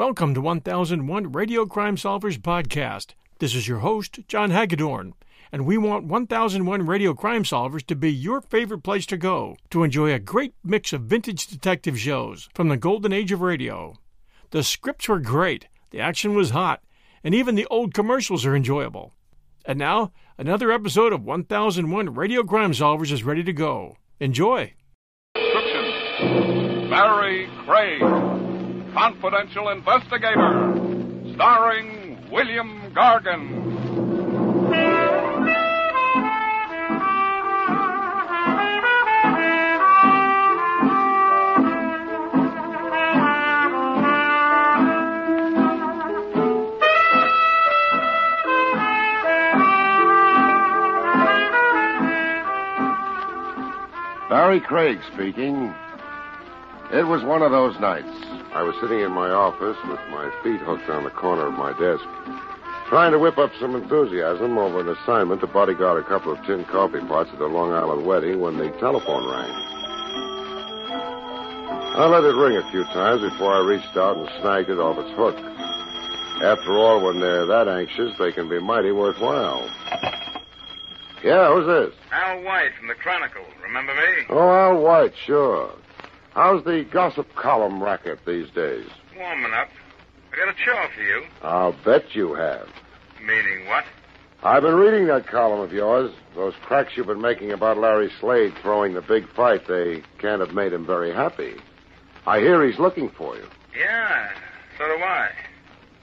Welcome to 1001 Radio Crime Solvers Podcast. This is your host, John Hagedorn, and we want 1001 Radio Crime Solvers to be your favorite place to go to enjoy a great mix of vintage detective shows from the golden age of radio. The scripts were great, the action was hot, and even the old commercials are enjoyable. And now, another episode of 1001 Radio Crime Solvers is ready to go. Enjoy! Description Craig. Confidential Investigator, starring William Gargan. Barrie Craig speaking. It was one of those nights. I was sitting in my office with my feet hooked on the corner of my desk, trying to whip up some enthusiasm over an assignment to bodyguard a couple of tin coffee pots at the Long Island wedding when the telephone rang. I let it ring a few times before I reached out and snagged it off its hook. After all, when they're that anxious, they can be mighty worthwhile. Yeah, who's this? Al White from the Chronicle. Remember me? Oh, Al White, sure. How's the gossip column racket these days? Warming up. I got a chore for you. I'll bet you have. Meaning what? I've been reading that column of yours. Those cracks you've been making about Larry Slade throwing the big fight, they can't have made him very happy. I hear he's looking for you. Yeah, so do I.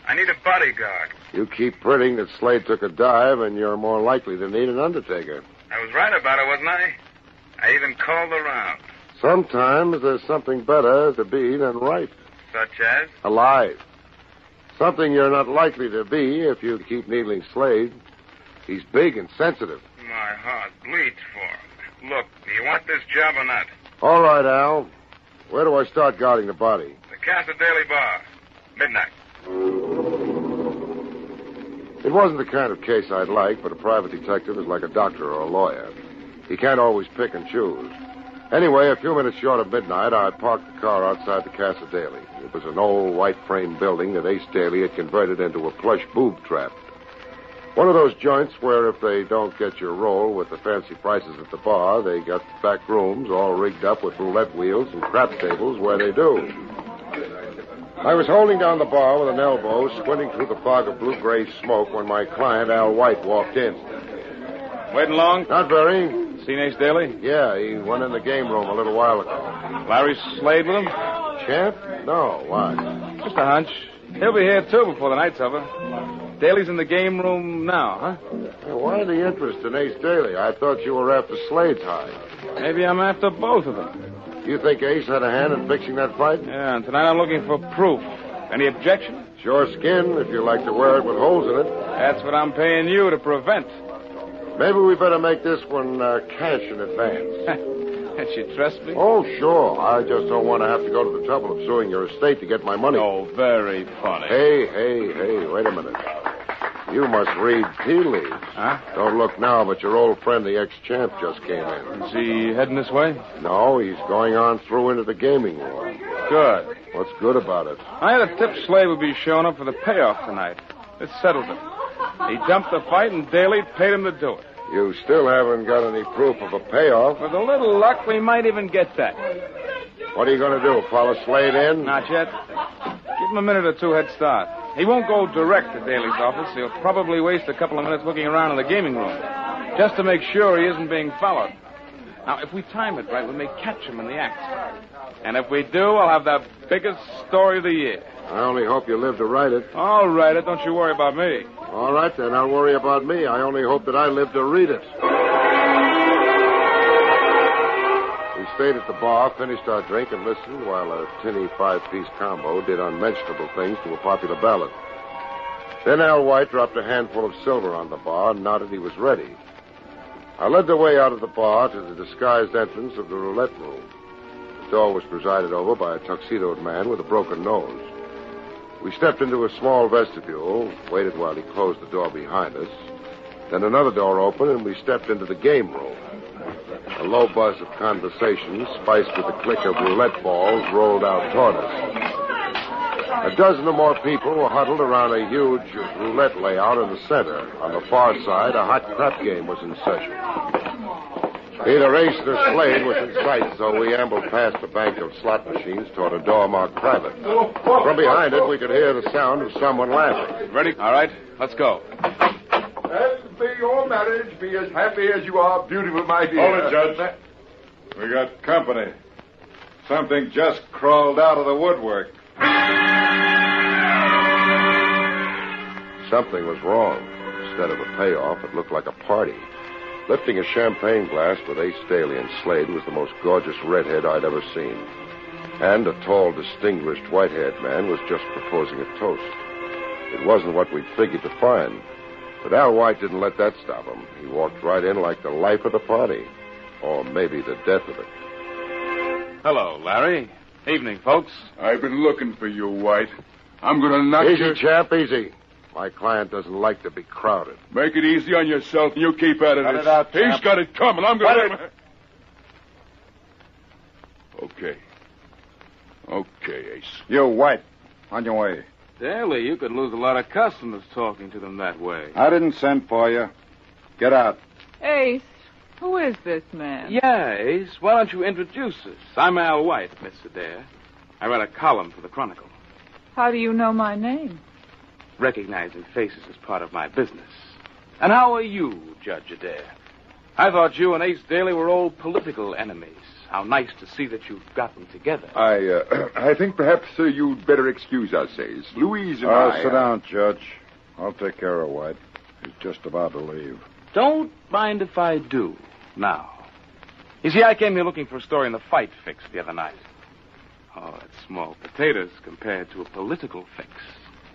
I need a bodyguard. You keep printing that Slade took a dive, and you're more likely to need an undertaker. I was right about it, wasn't I? I even called around. Sometimes there's something better to be than right. Such as? Alive. Something you're not likely to be if you keep needling Slade. He's big and sensitive. My heart bleeds for him. Look, do you want this job or not? All right, Al. Where do I start guarding the body? The Casa Daly Bar. Midnight. It wasn't the kind of case I'd like, but a private detective is like a doctor or a lawyer. He can't always pick and choose. Anyway, a few minutes short of midnight, I parked the car outside the Casa Daly. It was an old white frame building that Ace Daly had converted into a plush boob trap. One of those joints where if they don't get your roll with the fancy prices at the bar, they got back rooms all rigged up with roulette wheels and crap tables where they do. I was holding down the bar with an elbow, squinting through the fog of blue-gray smoke when my client, Al White, walked in. Waiting long? Not very. Seen Ace Daly? Yeah, he went in the game room a little while ago. Larry Slade with him? Champ? No, why? Just a hunch. He'll be here, too, before the night's over. Daly's in the game room now, huh? Hey, why the interest in Ace Daly? I thought you were after Slade's hide. Maybe I'm after both of them. You think Ace had a hand in fixing that fight? Yeah, and tonight I'm looking for proof. Any objection? Sure skin, if you like to wear it with holes in it. That's what I'm paying you to prevent. Maybe we better make this one uh, cash in advance. Can't you trust me? oh, sure. I just don't want to have to go to the trouble of suing your estate to get my money. Oh, very funny. Hey, hey, hey, wait a minute. You must read tea leaves. Huh? Don't look now, but your old friend, the ex-champ, just came in. Is he heading this way? No, he's going on through into the gaming room. Good. What's good about it? I had a tip Slade would be showing up for the payoff tonight. This settles it. He dumped the fight, and Daly paid him to do it. You still haven't got any proof of a payoff. With a little luck, we might even get that. What are you going to do? Follow Slade in? Not yet. Give him a minute or two head start. He won't go direct to Daly's office. He'll probably waste a couple of minutes looking around in the gaming room, just to make sure he isn't being followed. Now, if we time it right, we may catch him in the act. And if we do, I'll have the biggest story of the year. I only hope you live to write it. I'll write it, don't you worry about me. All right, then. I'll worry about me. I only hope that I live to read it. We stayed at the bar, finished our drink, and listened while a tinny five-piece combo did unmentionable things to a popular ballad. Then Al White dropped a handful of silver on the bar and nodded he was ready. I led the way out of the bar to the disguised entrance of the roulette room. The door was presided over by a tuxedoed man with a broken nose. We stepped into a small vestibule, waited while he closed the door behind us. Then another door opened, and we stepped into the game room. A low buzz of conversation, spiced with the click of roulette balls, rolled out toward us. A dozen or more people were huddled around a huge roulette layout in the center. On the far side, a hot crap game was in session. Either Ace or Slade was in sight, so we ambled past a bank of slot machines toward a door marked private. From behind it, we could hear the sound of someone laughing. Ready? All right, let's go. And may your marriage be as happy as you are beautiful, my dear. Hold it, Judge. We got company. Something just crawled out of the woodwork. Something was wrong. Instead of a payoff, it looked like a party. Lifting a champagne glass with Ace Daly and Slade was the most gorgeous redhead I'd ever seen. And a tall, distinguished, white-haired man was just proposing a toast. It wasn't what we'd figured to find. But Al White didn't let that stop him. He walked right in like the life of the party. Or maybe the death of it. Hello, Larry. Evening, folks. I've been looking for you, White. I'm going to knock Easy, you. chap, easy. My client doesn't like to be crowded. Make it easy on yourself, and you keep out of Cut this. it out, He's champ. got it coming. I'm going Cut to. Okay. Okay, Ace. You, White. On your way. Daly, you could lose a lot of customers talking to them that way. I didn't send for you. Get out. Ace, who is this man? Yeah, Ace. Why don't you introduce us? I'm Al White, Mr. Adair. I write a column for the Chronicle. How do you know my name? Recognizing faces is part of my business. And how are you, Judge Adair? I thought you and Ace Daly were old political enemies. How nice to see that you've gotten together. I, uh, I think perhaps uh, you'd better excuse us, Ace. Louise and Oh, I. sit down, Judge. I'll take care of White. He's just about to leave. Don't mind if I do now. You see, I came here looking for a story in the fight fix the other night. Oh, it's small potatoes compared to a political fix.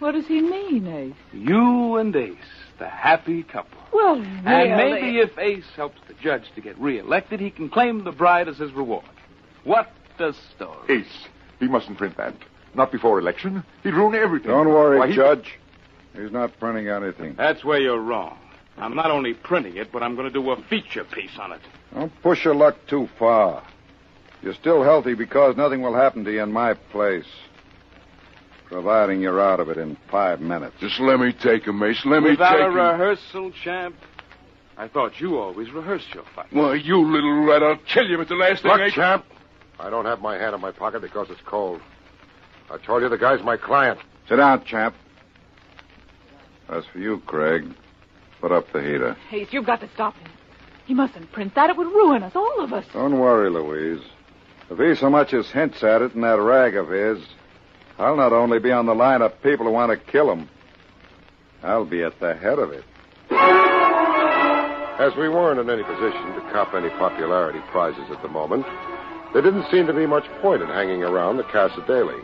What does he mean, Ace? You and Ace, the happy couple. Well, really. And maybe if Ace helps the judge to get reelected, he can claim the bride as his reward. What a story. Ace, he mustn't print that. Not before election. He'd ruin everything. Don't worry, Why, he- Judge. He's not printing anything. That's where you're wrong. I'm not only printing it, but I'm going to do a feature piece on it. Don't push your luck too far. You're still healthy because nothing will happen to you in my place. Providing you're out of it in five minutes. Just let me take him, Ace. Let me Without take a him. rehearsal, champ? I thought you always rehearsed your fight. Well, you little rat, I'll kill you if it's the last thing Look, I... champ, I don't have my hand in my pocket because it's cold. I told you the guy's my client. Sit down, champ. As for you, Craig, put up the heater. Ace, you've got to stop him. He mustn't print that. It would ruin us, all of us. Don't worry, Louise. If he so much as hints at it in that rag of his, I'll not only be on the line of people who want to kill him, I'll be at the head of it. As we weren't in any position to cop any popularity prizes at the moment, there didn't seem to be much point in hanging around the Casa Daly.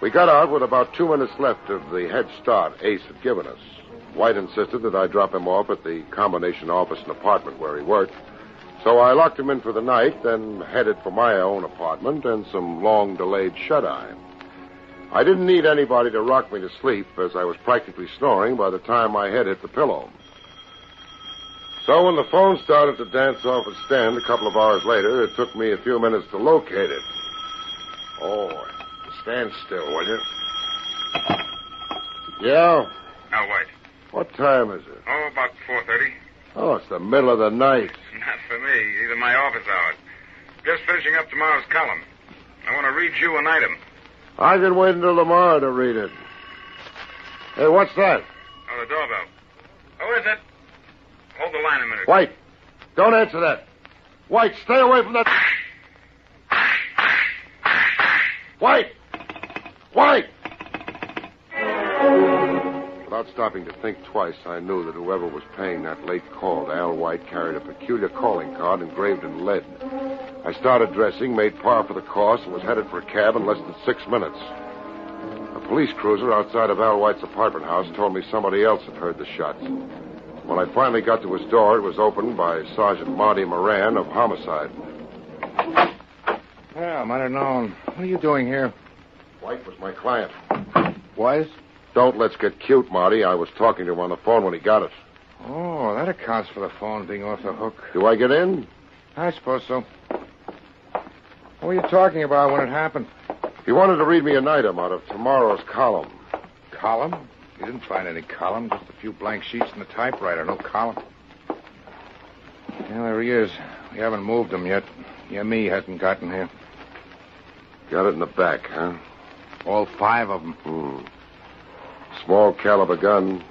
We got out with about two minutes left of the head start Ace had given us. White insisted that I drop him off at the combination office and apartment where he worked. So I locked him in for the night, then headed for my own apartment and some long delayed shut eye. I didn't need anybody to rock me to sleep, as I was practically snoring by the time my head hit the pillow. So when the phone started to dance off its stand a couple of hours later, it took me a few minutes to locate it. Oh, stand still, will you? Yeah? Al White. What time is it? Oh, about 4.30. Oh, it's the middle of the night. Not for me. These are my office hours. Just finishing up tomorrow's column. I want to read you an item. I can wait until tomorrow to read it. Hey, what's that? Oh, the doorbell. Who is it? Hold the line a minute. White, don't answer that. White, stay away from that. White! White! Without stopping to think twice, I knew that whoever was paying that late call to Al White carried a peculiar calling card engraved in lead. I started dressing, made par for the course, and was headed for a cab in less than six minutes. A police cruiser outside of Al White's apartment house told me somebody else had heard the shots. When I finally got to his door, it was opened by Sergeant Marty Moran of Homicide. Well, I might have known. What are you doing here? White was my client. Was? Don't let's get cute, Marty. I was talking to him on the phone when he got it. Oh, that accounts for the phone being off the hook. Do I get in? I suppose so. What were you talking about when it happened? He wanted to read me an item out of tomorrow's column. Column? You didn't find any column, just a few blank sheets in the typewriter, no column. Yeah, there he is. We haven't moved him yet. Yeah, me hasn't gotten here. Got it in the back, huh? All five of them. Hmm. Small caliber gun.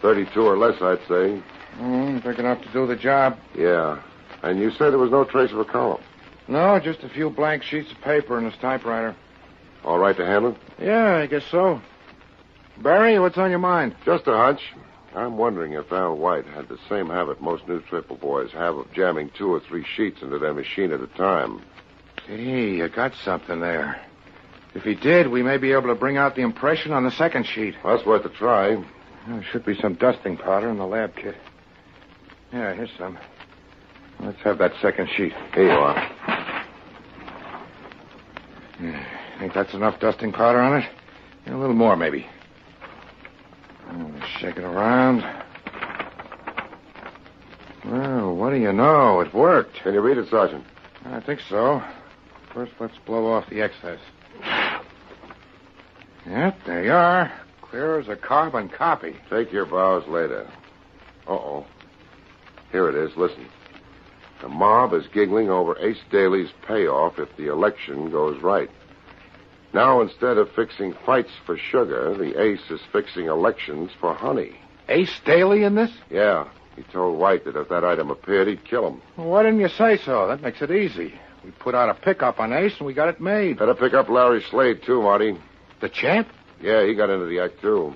32 or less, I'd say. Mm, big enough to do the job. Yeah. And you said there was no trace of a column. No, just a few blank sheets of paper in his typewriter. All right to handle? Yeah, I guess so. Barrie, what's on your mind? Just a hunch. I'm wondering if Al White had the same habit most newspaper boys have of jamming two or three sheets into their machine at a time. Gee, you got something there. If he did, we may be able to bring out the impression on the second sheet. Well, that's worth a try. There should be some dusting powder in the lab kit. Yeah, here's some. Let's have that second sheet. Here you are. Yeah, think that's enough dusting powder on it? Yeah, a little more, maybe. Shake it around. Well, what do you know? It worked. Can you read it, Sergeant? I think so. First, let's blow off the excess. Yep, there you are. Clear as a carbon copy. Take your vows later. Uh-oh. Here it is. Listen. The mob is giggling over Ace Daly's payoff if the election goes right. Now, instead of fixing fights for sugar, the ace is fixing elections for honey. Ace Daly in this? Yeah. He told White that if that item appeared, he'd kill him. Well, why didn't you say so? That makes it easy. We put out a pickup on Ace and we got it made. Better pick up Larry Slade, too, Marty. The champ? Yeah, he got into the act, too.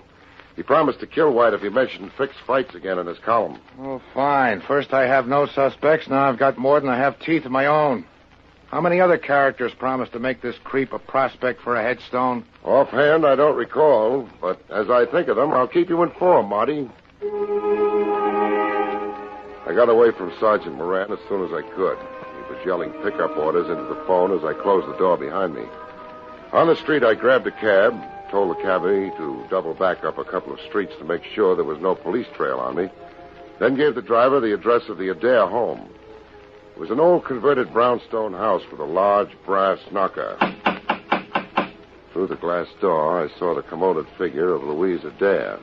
He promised to kill White if he mentioned fixed fights again in his column. Oh, fine. First I have no suspects. Now I've got more than I have teeth of my own. How many other characters promised to make this creep a prospect for a headstone? Offhand, I don't recall, but as I think of them, I'll keep you informed, Marty. I got away from Sergeant Moran as soon as I could. He was yelling pickup orders into the phone as I closed the door behind me. On the street, I grabbed a cab, told the cabbie to double back up a couple of streets to make sure there was no police trail on me, then gave the driver the address of the Adair home. It was an old converted brownstone house with a large brass knocker. Through the glass door, I saw the commoded figure of Louise Adair.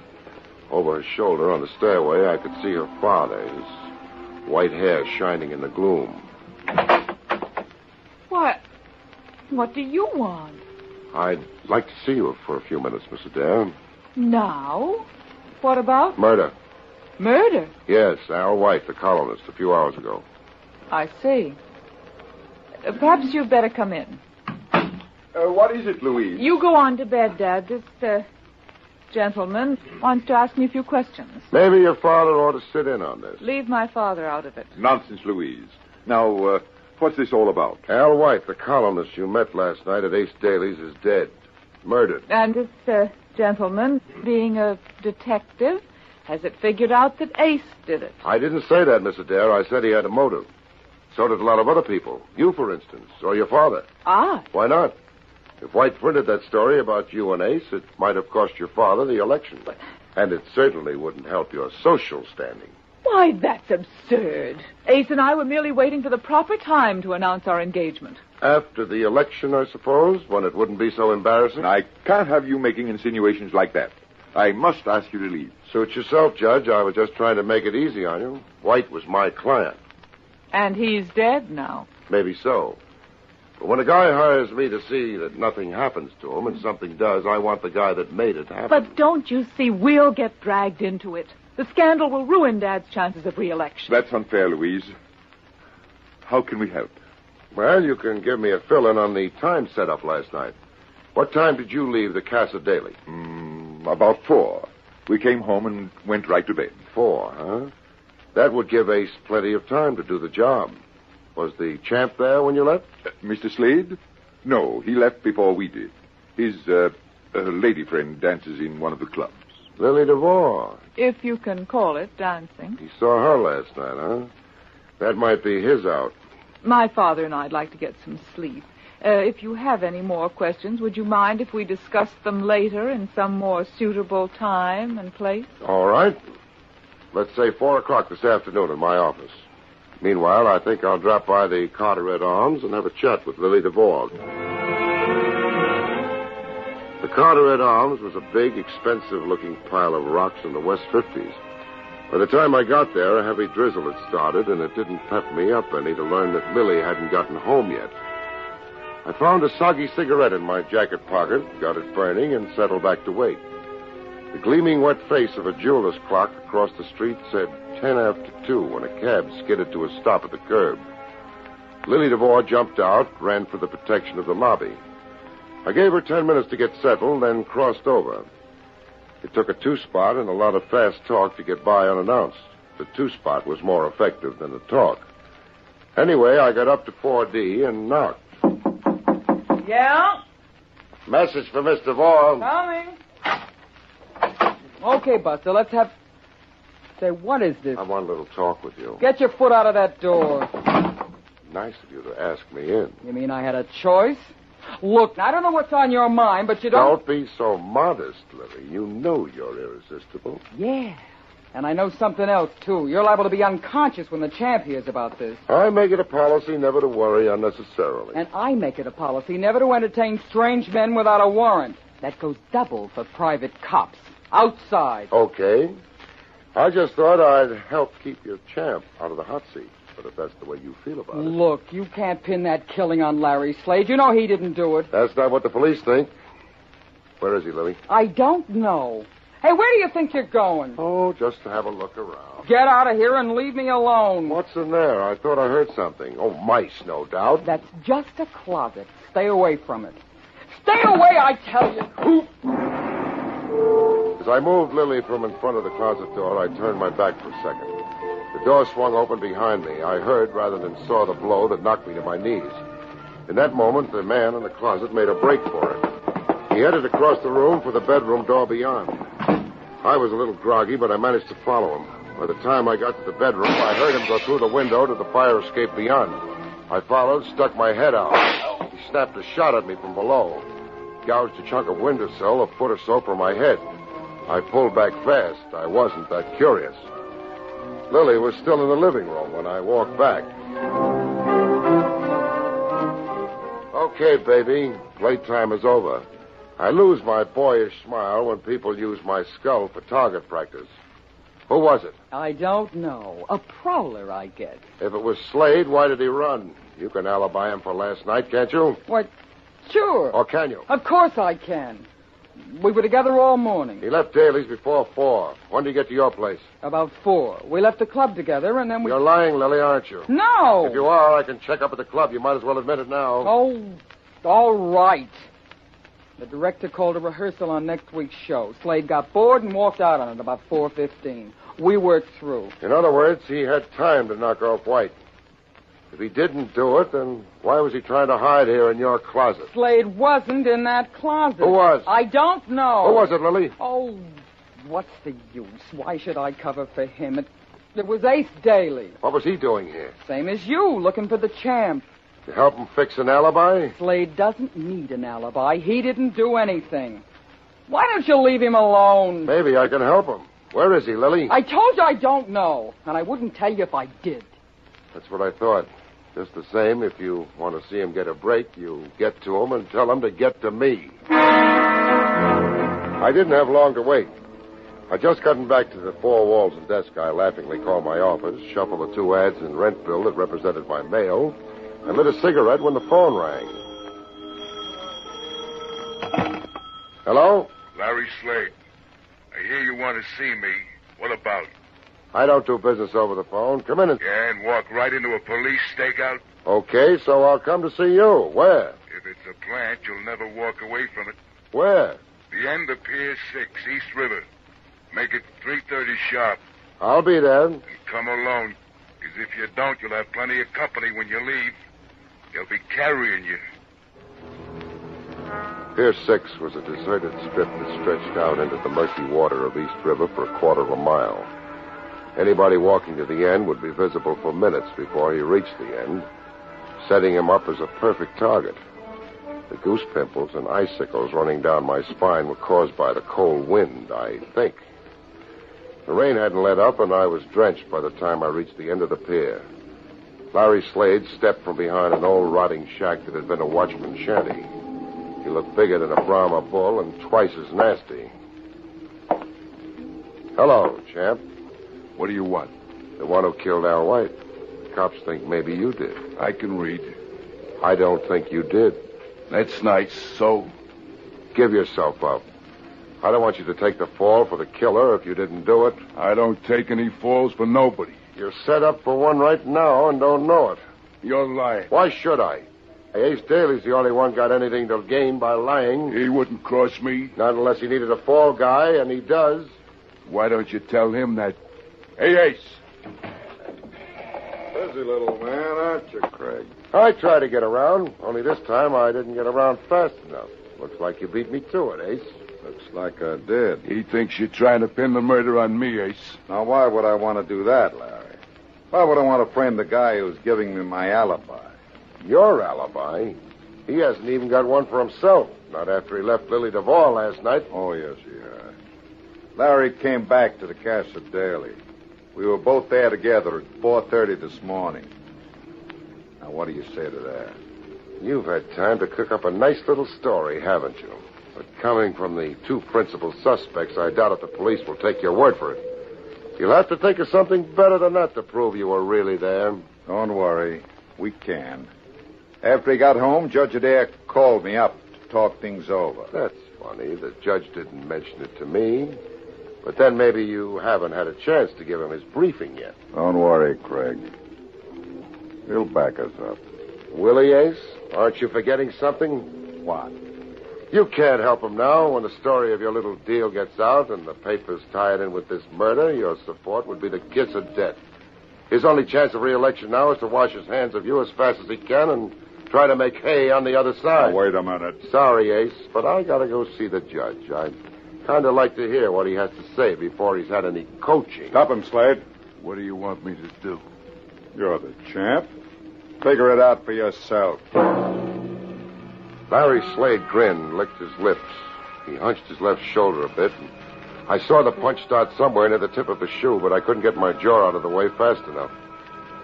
Over her shoulder on the stairway, I could see her father, his white hair shining in the gloom. What? What do you want? I'd like to see you for a few minutes, Miss Adair. Now? What about? Murder. Murder? Yes, Al White, the colonist, a few hours ago. I see. Uh, perhaps you'd better come in. Uh, what is it, Louise? You go on to bed, Dad. This uh, gentleman wants to ask me a few questions. Maybe your father ought to sit in on this. Leave my father out of it. Nonsense, Louise. Now, uh, what's this all about? Al White, the columnist you met last night at Ace Daly's, is dead. Murdered. And this uh, gentleman, being a detective, Has it figured out that Ace did it? I didn't say that, Miss Adair. I said he had a motive. So did a lot of other people. You, for instance, or your father. Ah, Why not? If White printed that story about you and Ace, it might have cost your father the election. And it certainly wouldn't help your social standing. Why, that's absurd. Ace and I were merely waiting for the proper time to announce our engagement. After the election, I suppose, when it wouldn't be so embarrassing. I can't have you making insinuations like that. I must ask you to leave. Suit yourself, Judge. I was just trying to make it easy on you. White was my client. And he's dead now. Maybe so. But when a guy hires me to see that nothing happens to him and something does, I want the guy that made it happen. But don't you see, we'll get dragged into it. The scandal will ruin Dad's chances of re-election. That's unfair, Louise. How can we help? Well, you can give me a fill-in on the time set-up last night. What time did you leave the Casa Daly? Mm, about four. We came home and went right to bed. Four, huh? That would give Ace plenty of time to do the job. Was the champ there when you left? Uh, Mr. Slade? No, he left before we did. His uh, uh, lady friend dances in one of the clubs. Lily DeVore. If you can call it dancing. He saw her last night, huh? That might be his out. My father and I'd like to get some sleep. Uh, if you have any more questions, would you mind if we discuss them later in some more suitable time and place? All right. Let's say four o'clock this afternoon in my office. Meanwhile, I think I'll drop by the Carteret Arms and have a chat with Lily DeVore. The Carteret Arms was a big, expensive-looking pile of rocks in the West 50s. By the time I got there, a heavy drizzle had started, and it didn't pep me up any to learn that Lily hadn't gotten home yet. I found a soggy cigarette in my jacket pocket, got it burning, and settled back to wait. The gleaming wet face of a jeweler's clock across the street said ten after two when a cab skidded to a stop at the curb. Lily DeVore jumped out, ran for the protection of the lobby. I gave her ten minutes to get settled, then crossed over. It took a two spot and a lot of fast talk to get by unannounced. The two spot was more effective than the talk. Anyway, I got up to 4D and knocked. Yeah? Message for Mr. DeVore. Coming. Okay, Buster, let's have. Say, what is this? I want a little talk with you. Get your foot out of that door. Nice of you to ask me in. You mean I had a choice? Look, I don't know what's on your mind, but you don't. Don't be so modest, Lily. You know you're irresistible. Yeah. And I know something else, too. You're liable to be unconscious when the champ hears about this. I make it a policy never to worry unnecessarily. And I make it a policy never to entertain strange men without a warrant. That goes double for private cops. Outside. Okay. I just thought I'd help keep your champ out of the hot seat. But if that's the way you feel about it. Look, you can't pin that killing on Larry Slade. You know he didn't do it. That's not what the police think. Where is he, Lily? I don't know. Hey, where do you think you're going? Oh, just to have a look around. Get out of here and leave me alone. What's in there? I thought I heard something. Oh, mice, no doubt. That's just a closet. Stay away from it. Stay away, I tell you. As I moved Lily from in front of the closet door, I turned my back for a second. The door swung open behind me. I heard rather than saw the blow that knocked me to my knees. In that moment, the man in the closet made a break for it. He headed across the room for the bedroom door beyond. I was a little groggy, but I managed to follow him. By the time I got to the bedroom, I heard him go through the window to the fire escape beyond. I followed, stuck my head out. He snapped a shot at me from below, gouged a chunk of windowsill a foot or so from my head. I pulled back fast. I wasn't that curious. Lily was still in the living room when I walked back. Okay, baby. Playtime is over. I lose my boyish smile when people use my skull for target practice. Who was it? I don't know. A prowler, I guess. If it was Slade, why did he run? You can alibi him for last night, can't you? What? Sure. Or can you? Of course I can. We were together all morning. He left Daly's before four. When did he get to your place? About four. We left the club together, and then we. You're lying, Lily, aren't you? No. If you are, I can check up at the club. You might as well admit it now. Oh, all right. The director called a rehearsal on next week's show. Slade got bored and walked out on it about 4.15. We worked through. In other words, he had time to knock off White. If he didn't do it, then why was he trying to hide here in your closet? Slade wasn't in that closet. Who was? I don't know. Who was it, Lily? Oh, what's the use? Why should I cover for him? It, it was Ace Daly. What was he doing here? Same as you, looking for the champ. To help him fix an alibi? Slade doesn't need an alibi. He didn't do anything. Why don't you leave him alone? Maybe I can help him. Where is he, Lily? I told you I don't know, and I wouldn't tell you if I did. That's what I thought. Just the same, if you want to see him get a break, you get to him and tell him to get to me. I didn't have long to wait. I just gotten back to the four walls and desk I laughingly called my office, shuffled the two ads and rent bill that represented my mail, and lit a cigarette when the phone rang. Hello? Larry Slade. I hear you want to see me. What about? I don't do business over the phone. Come in and. Yeah, and walk right into a police stakeout? Okay, so I'll come to see you. Where? If it's a plant, you'll never walk away from it. Where? The end of Pier 6, East River. Make it 3.30 sharp. I'll be there. And come alone. Because if you don't, you'll have plenty of company when you leave. They'll be carrying you. Pier 6 was a deserted strip that stretched out into the murky water of East River for a quarter of a mile. Anybody walking to the end would be visible for minutes before he reached the end, setting him up as a perfect target. The goose pimples and icicles running down my spine were caused by the cold wind, I think. The rain hadn't let up, and I was drenched by the time I reached the end of the pier. Larry Slade stepped from behind an old rotting shack that had been a watchman's shanty. He looked bigger than a Brahma bull and twice as nasty. Hello, champ. What do you want? The one who killed Al White. Cops think maybe you did. I can read. I don't think you did. That's nice. So? Give yourself up. I don't want you to take the fall for the killer if you didn't do it. I don't take any falls for nobody. You're set up for one right now and don't know it. You're lying. Why should I? Ace Daly's the only one got anything to gain by lying. He wouldn't cross me. Not unless he needed a fall guy, and he does. Why don't you tell him that? Hey, Ace. Busy little man, aren't you, Craig? I tried to get around, only this time I didn't get around fast enough. Looks like you beat me to it, Ace. Looks like I did. He thinks you're trying to pin the murder on me, Ace. Now, why would I want to do that, Larry? Why would I want to frame the guy who's giving me my alibi? Your alibi? He hasn't even got one for himself. Not after he left Lily Duvall last night. Oh, yes, he has. Larry came back to the Casa Daly. We were both there together at 4.30 this morning. Now, what do you say to that? You've had time to cook up a nice little story, haven't you? But coming from the two principal suspects, I doubt if the police will take your word for it. You'll have to think of something better than that to prove you were really there. Don't worry. We can. After he got home, Judge Adair called me up to talk things over. That's funny. The judge didn't mention it to me. But then maybe you haven't had a chance to give him his briefing yet. Don't worry, Craig. He'll back us up. Will he, Ace? Aren't you forgetting something? What? You can't help him now. When the story of your little deal gets out and the papers tie it in with this murder, your support would be the kiss of death. His only chance of re-election now is to wash his hands of you as fast as he can and try to make hay on the other side. Now, wait a minute. Sorry, Ace, but I gotta go see the judge. I'd kind of like to hear what he has to say before he's had any coaching. Stop him, Slade. What do you want me to do? You're the champ. Figure it out for yourself. Larry Slade grinned, licked his lips. He hunched his left shoulder a bit. And I saw the punch start somewhere near the tip of his shoe, but I couldn't get my jaw out of the way fast enough.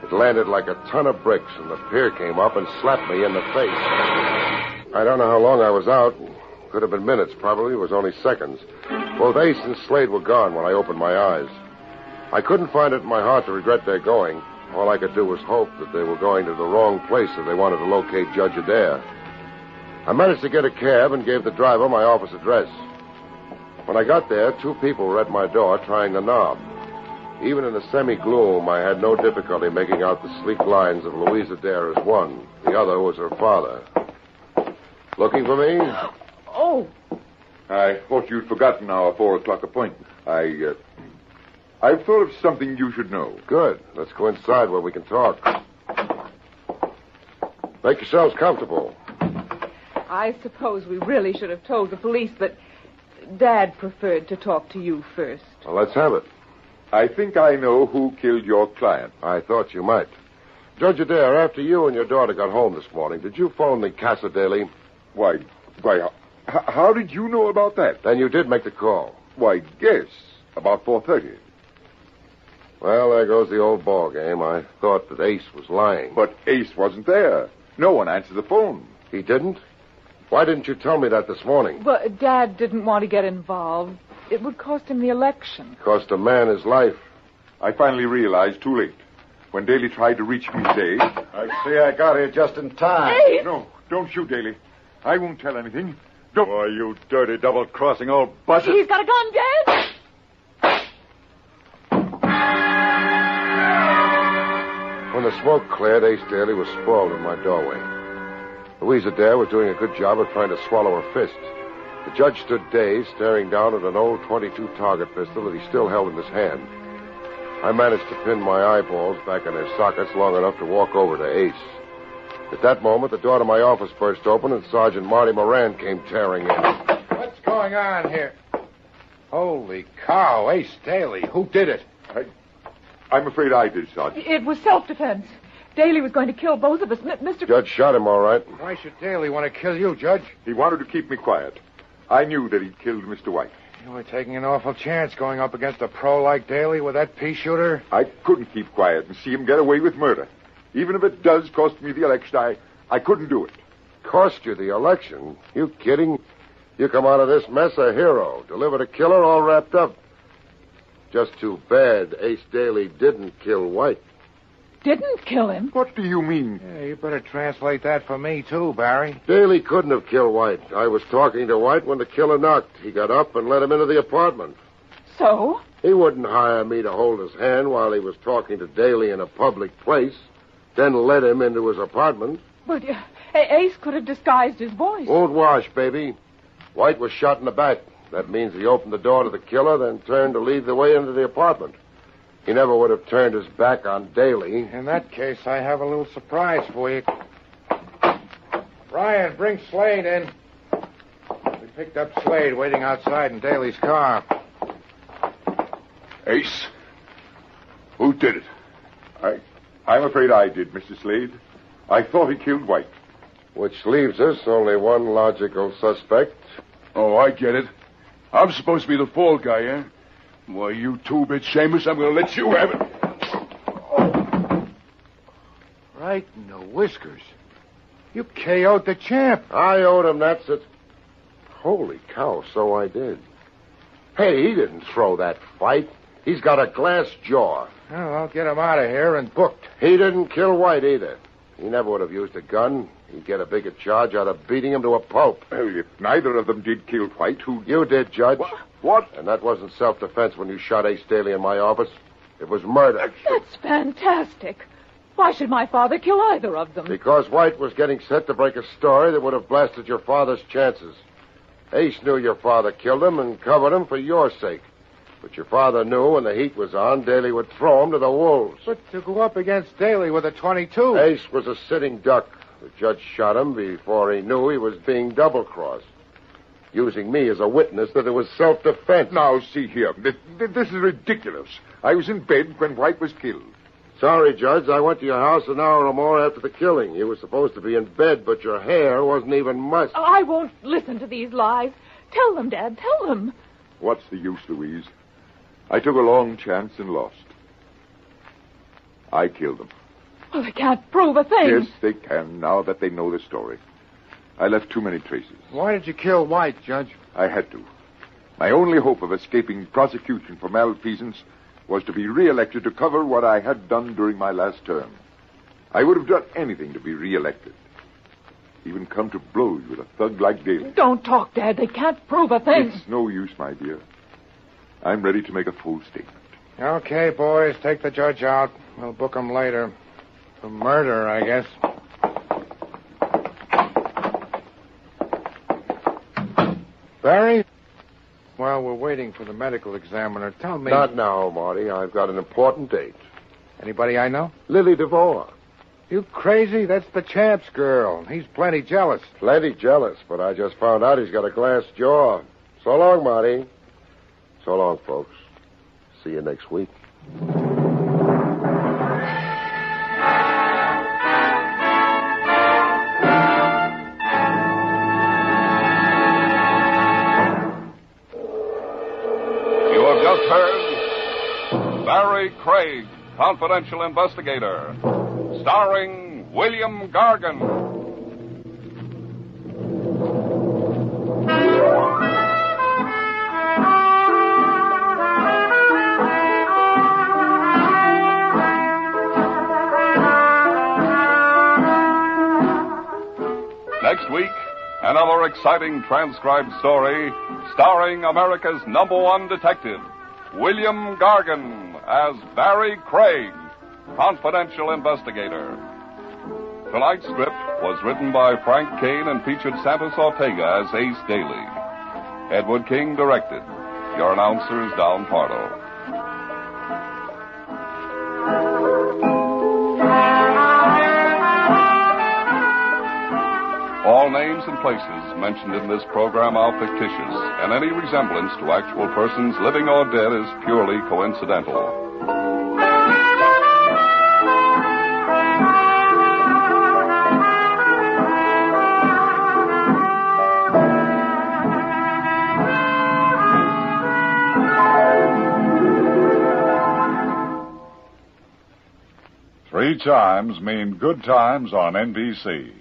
It landed like a ton of bricks, and the pier came up and slapped me in the face. I don't know how long I was out. Could have been minutes, probably. It was only seconds. Both Ace and Slade were gone when I opened my eyes. I couldn't find it in my heart to regret their going. All I could do was hope that they were going to the wrong place if they wanted to locate Judge Adair. I managed to get a cab and gave the driver my office address. When I got there, two people were at my door trying the knob. Even in the semi-gloom, I had no difficulty making out the sleek lines of Louise Adair as one. The other was her father. Looking for me? Oh, I thought you'd forgotten our four o'clock appointment. I, uh, I've thought of something you should know. Good. Let's go inside where we can talk. Make yourselves comfortable. I suppose we really should have told the police, but Dad preferred to talk to you first. Well, let's have it. I think I know who killed your client. I thought you might. Judge Adair, after you and your daughter got home this morning, did you phone the Casa Daly? Why, why, how, how did you know about that? Then you did make the call. Why, yes, about 4.30. Well, there goes the old ball game. I thought that Ace was lying. But Ace wasn't there. No one answered the phone. He didn't? Why didn't you tell me that this morning? But Dad didn't want to get involved. It would cost him the election. Cost a man his life. I finally realized too late. When Daly tried to reach me today. I see I got here just in time. Ace! No, don't shoot, Daly. I won't tell anything. Don't. Why, you dirty double crossing old buzzard. He's got a gun, Dad! When the smoke cleared, Ace Daly was sprawled in my doorway. Louise Adair was doing a good job of trying to swallow her fist. The judge stood dazed, staring down at an old 22 target pistol that he still held in his hand. I managed to pin my eyeballs back in their sockets long enough to walk over to Ace. At that moment, the door to my office burst open and Sergeant Marty Moran came tearing in. What's going on here? Holy cow, Ace Daly. Who did it? I, I'm afraid I did, Sergeant. It was self-defense. Daly was going to kill both of us. M- Mr. Judge shot him, all right. Why should Daly want to kill you, Judge? He wanted to keep me quiet. I knew that he'd killed Mr. White. You were taking an awful chance going up against a pro like Daly with that pea shooter. I couldn't keep quiet and see him get away with murder. Even if it does cost me the election, I, I couldn't do it. Cost you the election? You kidding? You come out of this mess a hero. Delivered a killer all wrapped up. Just too bad Ace Daly didn't kill White. Didn't kill him? What do you mean? Yeah, you better translate that for me, too, Barrie. Daly couldn't have killed White. I was talking to White when the killer knocked. He got up and let him into the apartment. So? He wouldn't hire me to hold his hand while he was talking to Daly in a public place, then let him into his apartment. But uh, Ace could have disguised his voice. Won't wash, baby. White was shot in the back. That means he opened the door to the killer, then turned to lead the way into the apartment. He never would have turned his back on Daly. In that case, I have a little surprise for you. Ryan, bring Slade in. We picked up Slade waiting outside in Daly's car. Ace? Who did it? I, I'm afraid I did, Mr. Slade. I thought he killed White. Which leaves us only one logical suspect. Oh, I get it. I'm supposed to be the fall guy, eh? Why, you two-bit shameless, I'm going to let you have it. Right in the whiskers. You KO'd the champ. I owed him that's it. Holy cow, so I did. Hey, he didn't throw that fight. He's got a glass jaw. Well, I'll get him out of here and booked. He didn't kill White either. He never would have used a gun. He'd get a bigger charge out of beating him to a pulp. Well, if neither of them did kill White, who... You did, Judge. What? And that wasn't self-defense when you shot Ace Daly in my office. It was murder. That's fantastic. Why should my father kill either of them? Because White was getting set to break a story that would have blasted your father's chances. Ace knew your father killed him and covered him for your sake. But your father knew when the heat was on, Daly would throw him to the wolves. But to go up against Daly with a 22. Ace was a sitting duck. The judge shot him before he knew he was being double-crossed, using me as a witness that it was self-defense. Now, see here. This, this is ridiculous. I was in bed when White was killed. Sorry, Judge. I went to your house an hour or more after the killing. You were supposed to be in bed, but your hair wasn't even mussed. Oh, I won't listen to these lies. Tell them, Dad. Tell them. What's the use, Louise? I took a long chance and lost. I killed them. Well, they can't prove a thing. Yes, they can, now that they know the story. I left too many traces. Why did you kill White, Judge? I had to. My only hope of escaping prosecution for malfeasance was to be reelected to cover what I had done during my last term. I would have done anything to be reelected. Even come to blows with a thug like Daly. Don't talk, Dad. They can't prove a thing. It's no use, my dear. I'm ready to make a full statement. Okay, boys, take the judge out. We'll book him later. For murder, I guess. Barrie? Well, we're waiting for the medical examiner. Tell me. Not now, Marty. I've got an important date. Anybody I know? Lily DeVore. You crazy? That's the champ's girl. He's plenty jealous. Plenty jealous, but I just found out he's got a glass jaw. So long, Marty. So long, folks. See you next week. You have just heard Barrie Craig, Confidential Investigator, starring William Gargan. Exciting transcribed story starring America's number one detective, William Gargan, as Barrie Craig, confidential investigator. Tonight's script was written by Frank Kane and featured Santos Ortega as Ace Daly. Edward King directed. Your announcer is Don Pardo. All names and places mentioned in this program are fictitious, and any resemblance to actual persons living or dead is purely coincidental. Three chimes mean good times on NBC.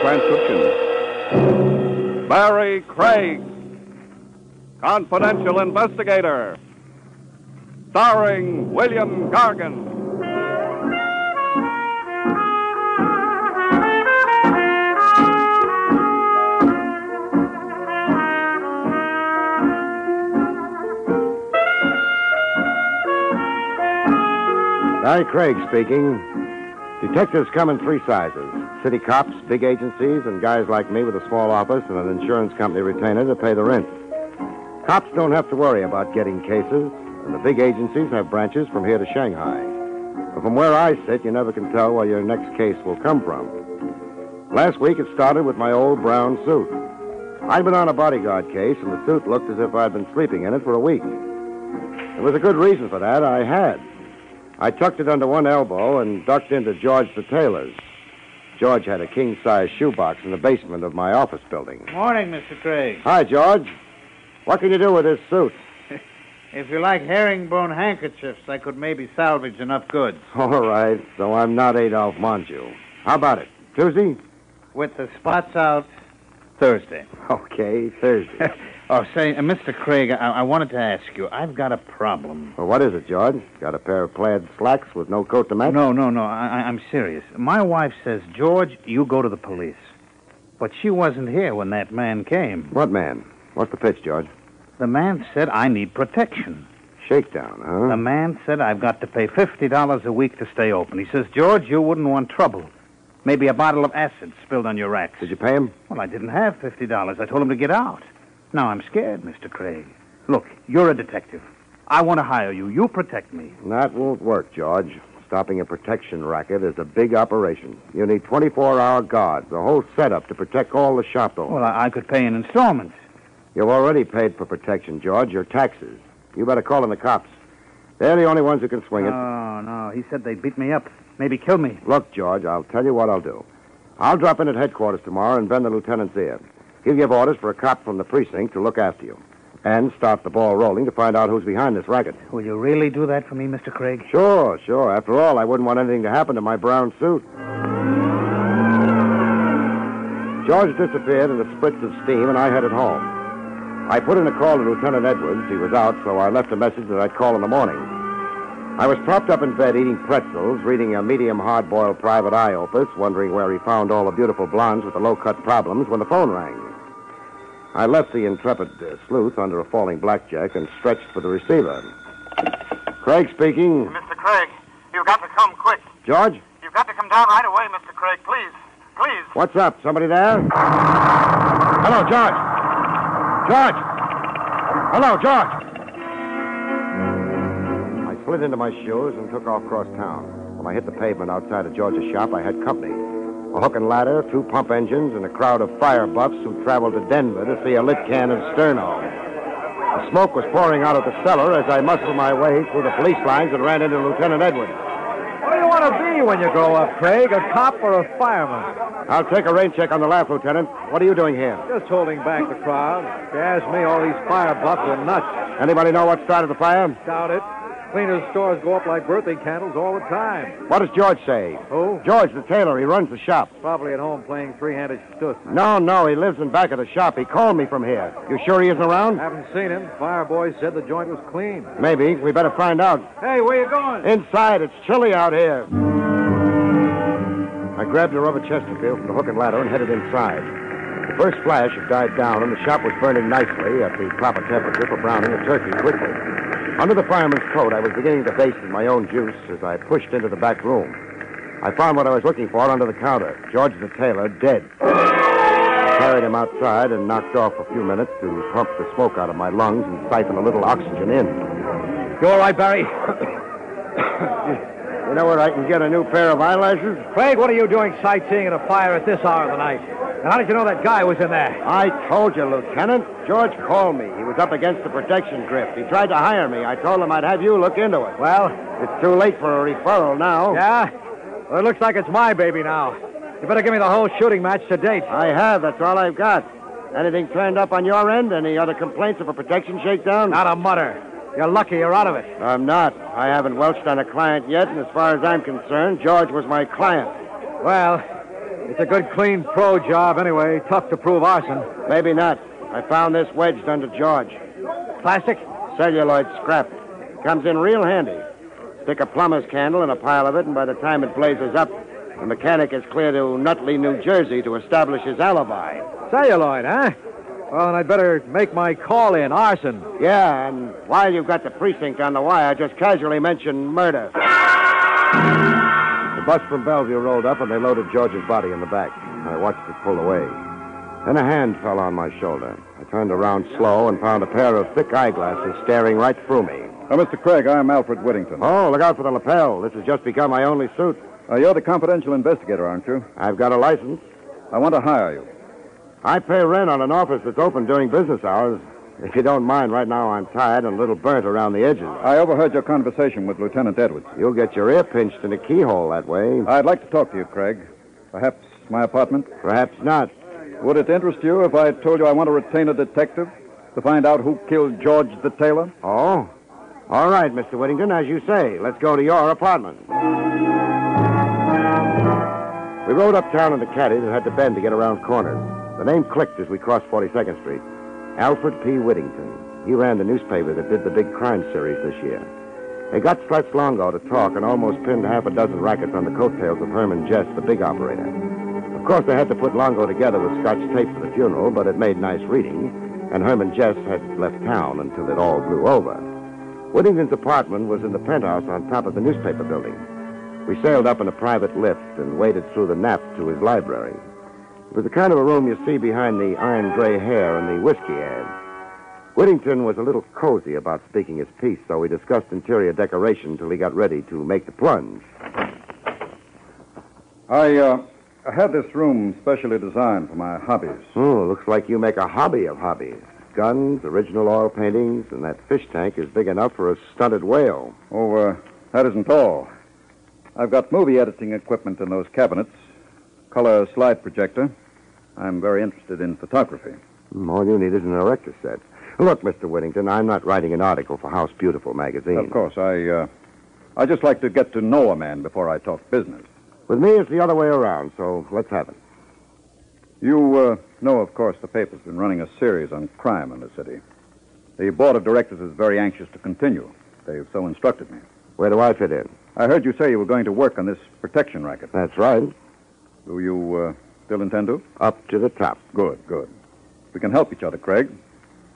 Transcription, Barrie Craig, confidential investigator, starring William Gargan. Barrie Craig speaking. Detectives come in three sizes city cops, big agencies, and guys like me with a small office and an insurance company retainer to pay the rent. Cops don't have to worry about getting cases, and the big agencies have branches from here to Shanghai. But from where I sit, you never can tell where your next case will come from. Last week, it started with my old brown suit. I'd been on a bodyguard case, and the suit looked as if I'd been sleeping in it for a week. There was a good reason for that. I had. I tucked it under one elbow and ducked into George the tailor's. George had a king size shoebox in the basement of my office building. Morning, Mr. Craig. Hi, George. What can you do with this suit? If you like herringbone handkerchiefs, I could maybe salvage enough goods. All right, so I'm not Adolphe Menjou. How about it? Tuesday? With the spots out Thursday. Okay, Thursday. Oh, say, uh, Mr. Craig, I-, I wanted to ask you. I've got a problem. well, what is it, George? Got a pair of plaid slacks with no coat to match? No, no, no. I- I'm serious. My wife says, George, you go to the police. But she wasn't here when that man came. What man? What's the pitch, George? The man said I need protection. Shakedown, huh? The man said I've got to pay $50 a week to stay open. He says, George, you wouldn't want trouble. Maybe a bottle of acid spilled on your racks. Did you pay him? Well, I didn't have $50. I told him to get out. Now I'm scared, Mr. Craig. Look, you're a detective. I want to hire you. You protect me. That won't work, George. Stopping a protection racket is a big operation. You need 24 hour guards, a whole setup to protect all the shop owners. Well, I, I could pay in installments. You've already paid for protection, George, your taxes. You better call in the cops. They're the only ones who can swing it. Oh, no. He said they'd beat me up. Maybe kill me. Look, George, I'll tell you what I'll do. I'll drop in at headquarters tomorrow and bend the lieutenant's ear. He'll give orders for a cop from the precinct to look after you. And start the ball rolling to find out who's behind this racket. Will you really do that for me, Mr. Craig? Sure, sure. After all, I wouldn't want anything to happen to my brown suit. George disappeared in a spritz of steam, and I headed home. I put in a call to Lieutenant Edwards. He was out, so I left a message that I'd call in the morning. I was propped up in bed eating pretzels, reading a medium hard boiled private eye opus, wondering where he found all the beautiful blondes with the low cut problems when the phone rang. I left the intrepid uh, sleuth under a falling blackjack and stretched for the receiver. Craig speaking. Mr. Craig, you've got to come quick. George? You've got to come down right away, Mr. Craig. Please. Please. What's up? Somebody there? Hello, George. George. Hello, George. I slid into my shoes and took off across town. When I hit the pavement outside of George's shop, I had company. A hook and ladder, two pump engines, and a crowd of fire buffs who traveled to Denver to see a lit can of sterno. The smoke was pouring out of the cellar as I muscled my way through the police lines and ran into Lieutenant Edwards. What do you want to be when you grow up, Craig? A cop or a fireman? I'll take a rain check on the laugh, Lieutenant. What are you doing here? Just holding back the crowd. If you ask me, all these fire buffs are nuts. Anybody know what started the fire? Doubt it. Cleaners' stores go up like birthday candles all the time. What does George say? Who? George, the tailor. He runs the shop. Probably at home playing three-handed stuss. No, no, he lives in back of the shop. He called me from here. You sure he isn't around? Haven't seen him. Fire boy said the joint was clean. Maybe. We better find out. Hey, where you going? Inside. It's chilly out here. I grabbed a rubber Chesterfield from the hook and ladder and headed inside. The first flash had died down, and the shop was burning nicely at the proper temperature for browning a turkey quickly. Under the fireman's coat, I was beginning to baste my own juice as I pushed into the back room. I found what I was looking for under the counter George the tailor, dead. Carried him outside and knocked off a few minutes to pump the smoke out of my lungs and siphon a little oxygen in. You all right, Barrie? Know where I can get a new pair of eyelashes? Craig, what are you doing sightseeing in a fire at this hour of the night? And how did you know that guy was in there? I told you, Lieutenant. George called me. He was up against the protection grip. He tried to hire me. I told him I'd have you look into it. Well? It's too late for a referral now. Yeah? Well, it looks like it's my baby now. You better give me the whole shooting match to date. I have. That's all I've got. Anything turned up on your end? Any other complaints of a protection shakedown? Not a mutter. You're lucky you're out of it. I'm not. I haven't welched on a client yet, and as far as I'm concerned, George was my client. Well, it's a good, clean pro job anyway. Tough to prove arson. Maybe not. I found this wedged under George. Plastic? Celluloid scrap. Comes in real handy. Stick a plumber's candle in a pile of it, and by the time it blazes up, the mechanic is clear to Nutley, New Jersey to establish his alibi. Celluloid, huh? Well, then I'd better make my call in. Arson. Yeah, and while you've got the precinct on the wire, just casually mention murder. The bus from Bellevue rolled up, and they loaded George's body in the back. I watched it pull away. Then a hand fell on my shoulder. I turned around slow and found a pair of thick eyeglasses staring right through me. Uh, Mr. Craig, I'm Alfred Whittington. Oh, look out for the lapel. This has just become my only suit. Uh, you're the confidential investigator, aren't you? I've got a license. I want to hire you. I pay rent on an office that's open during business hours. If you don't mind, right now I'm tired and a little burnt around the edges. I overheard your conversation with Lieutenant Edwards. You'll get your ear pinched in a keyhole that way. I'd like to talk to you, Craig. Perhaps my apartment? Perhaps not. Would it interest you if I told you I want to retain a detective to find out who killed George the tailor? Oh? All right, Mr. Whittington, as you say. Let's go to your apartment. We rode uptown in the caddy and had to bend to get around corners. The name clicked as we crossed 42nd Street. Alfred P. Whittington. He ran the newspaper that did the big crime series this year. They got Slutz Longo to talk and almost pinned half a dozen rackets on the coattails of Herman Jess, the big operator. Of course, they had to put Longo together with Scotch tape for the funeral, but it made nice reading, and Herman Jess had left town until it all blew over. Whittington's apartment was in the penthouse on top of the newspaper building. We sailed up in a private lift and waded through the nap to his library. It was the kind of a room you see behind the iron gray hair and the whiskey ad. Whittington was a little cozy about speaking his piece, so we discussed interior decoration till he got ready to make the plunge. I, uh, I had this room specially designed for my hobbies. Oh, looks like you make a hobby of hobbies. Guns, original oil paintings, and that fish tank is big enough for a stunted whale. Oh, uh, that isn't all. I've got movie editing equipment in those cabinets, color slide projector. I'm very interested in photography. Hmm, All you need is an erector set. Look, Mr. Whittington, I'm not writing an article for House Beautiful magazine. Of course, I, uh, I just like to get to know a man before I talk business. With me, it's the other way around, so let's have it. You uh, know, of course, the paper's been running a series on crime in the city. The board of directors is very anxious to continue. They've so instructed me. Where do I fit in? I heard you say you were going to work on this protection racket. That's right. Do you uh, still intend to? Up to the top. Good, good. We can help each other, Craig.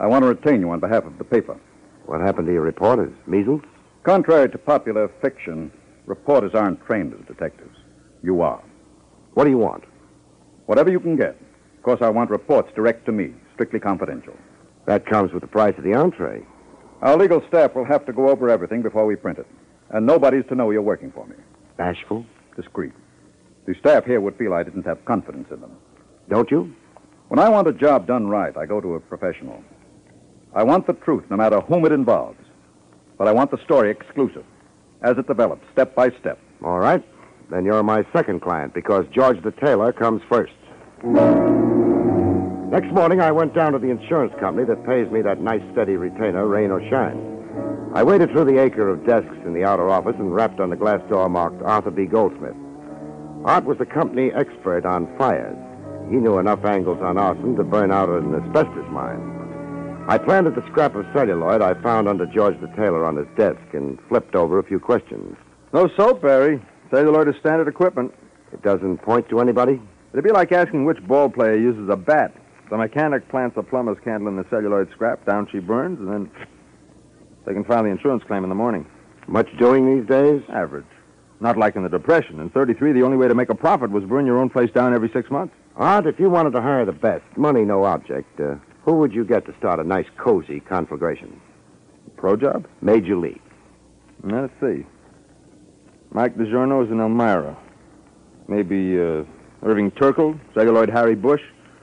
I want to retain you on behalf of the paper. What happened to your reporters? Measles? Contrary to popular fiction, reporters aren't trained as detectives. You are. What do you want? Whatever you can get. Of course, I want reports direct to me, strictly confidential. That comes with the price of the entree. Our legal staff will have to go over everything before we print it. And nobody's to know you're working for me. Bashful? Discreet. The staff here would feel I didn't have confidence in them. Don't you? When I want a job done right, I go to a professional. I want the truth, no matter whom it involves. But I want the story exclusive, as it develops, step by step. All right. Then you're my second client because George the tailor comes first. Next morning, I went down to the insurance company that pays me that nice, steady retainer, rain or shine. I waded through the acre of desks in the outer office and rapped on the glass door marked Arthur B. Goldsmith. Art was the company expert on fires. He knew enough angles on arson to burn out an asbestos mine. I planted the scrap of celluloid I found under George the tailor on his desk and flipped over a few questions. No soap, Barrie. Celluloid is standard equipment. It doesn't point to anybody? It'd be like asking which ball player uses a bat. The mechanic plants a plumber's candle in the celluloid scrap, down she burns, and then they can file the insurance claim in the morning. Much doing these days? Average. Not like in the Depression. In 33, the only way to make a profit was burn your own place down every six months. Art, if you wanted to hire the best, money no object, uh, who would you get to start a nice, cozy conflagration? Pro job? Major League. Now, let's see. Mike DiGiorno's in Elmira. Maybe uh, Irving Turkle, celluloid Harry Bush.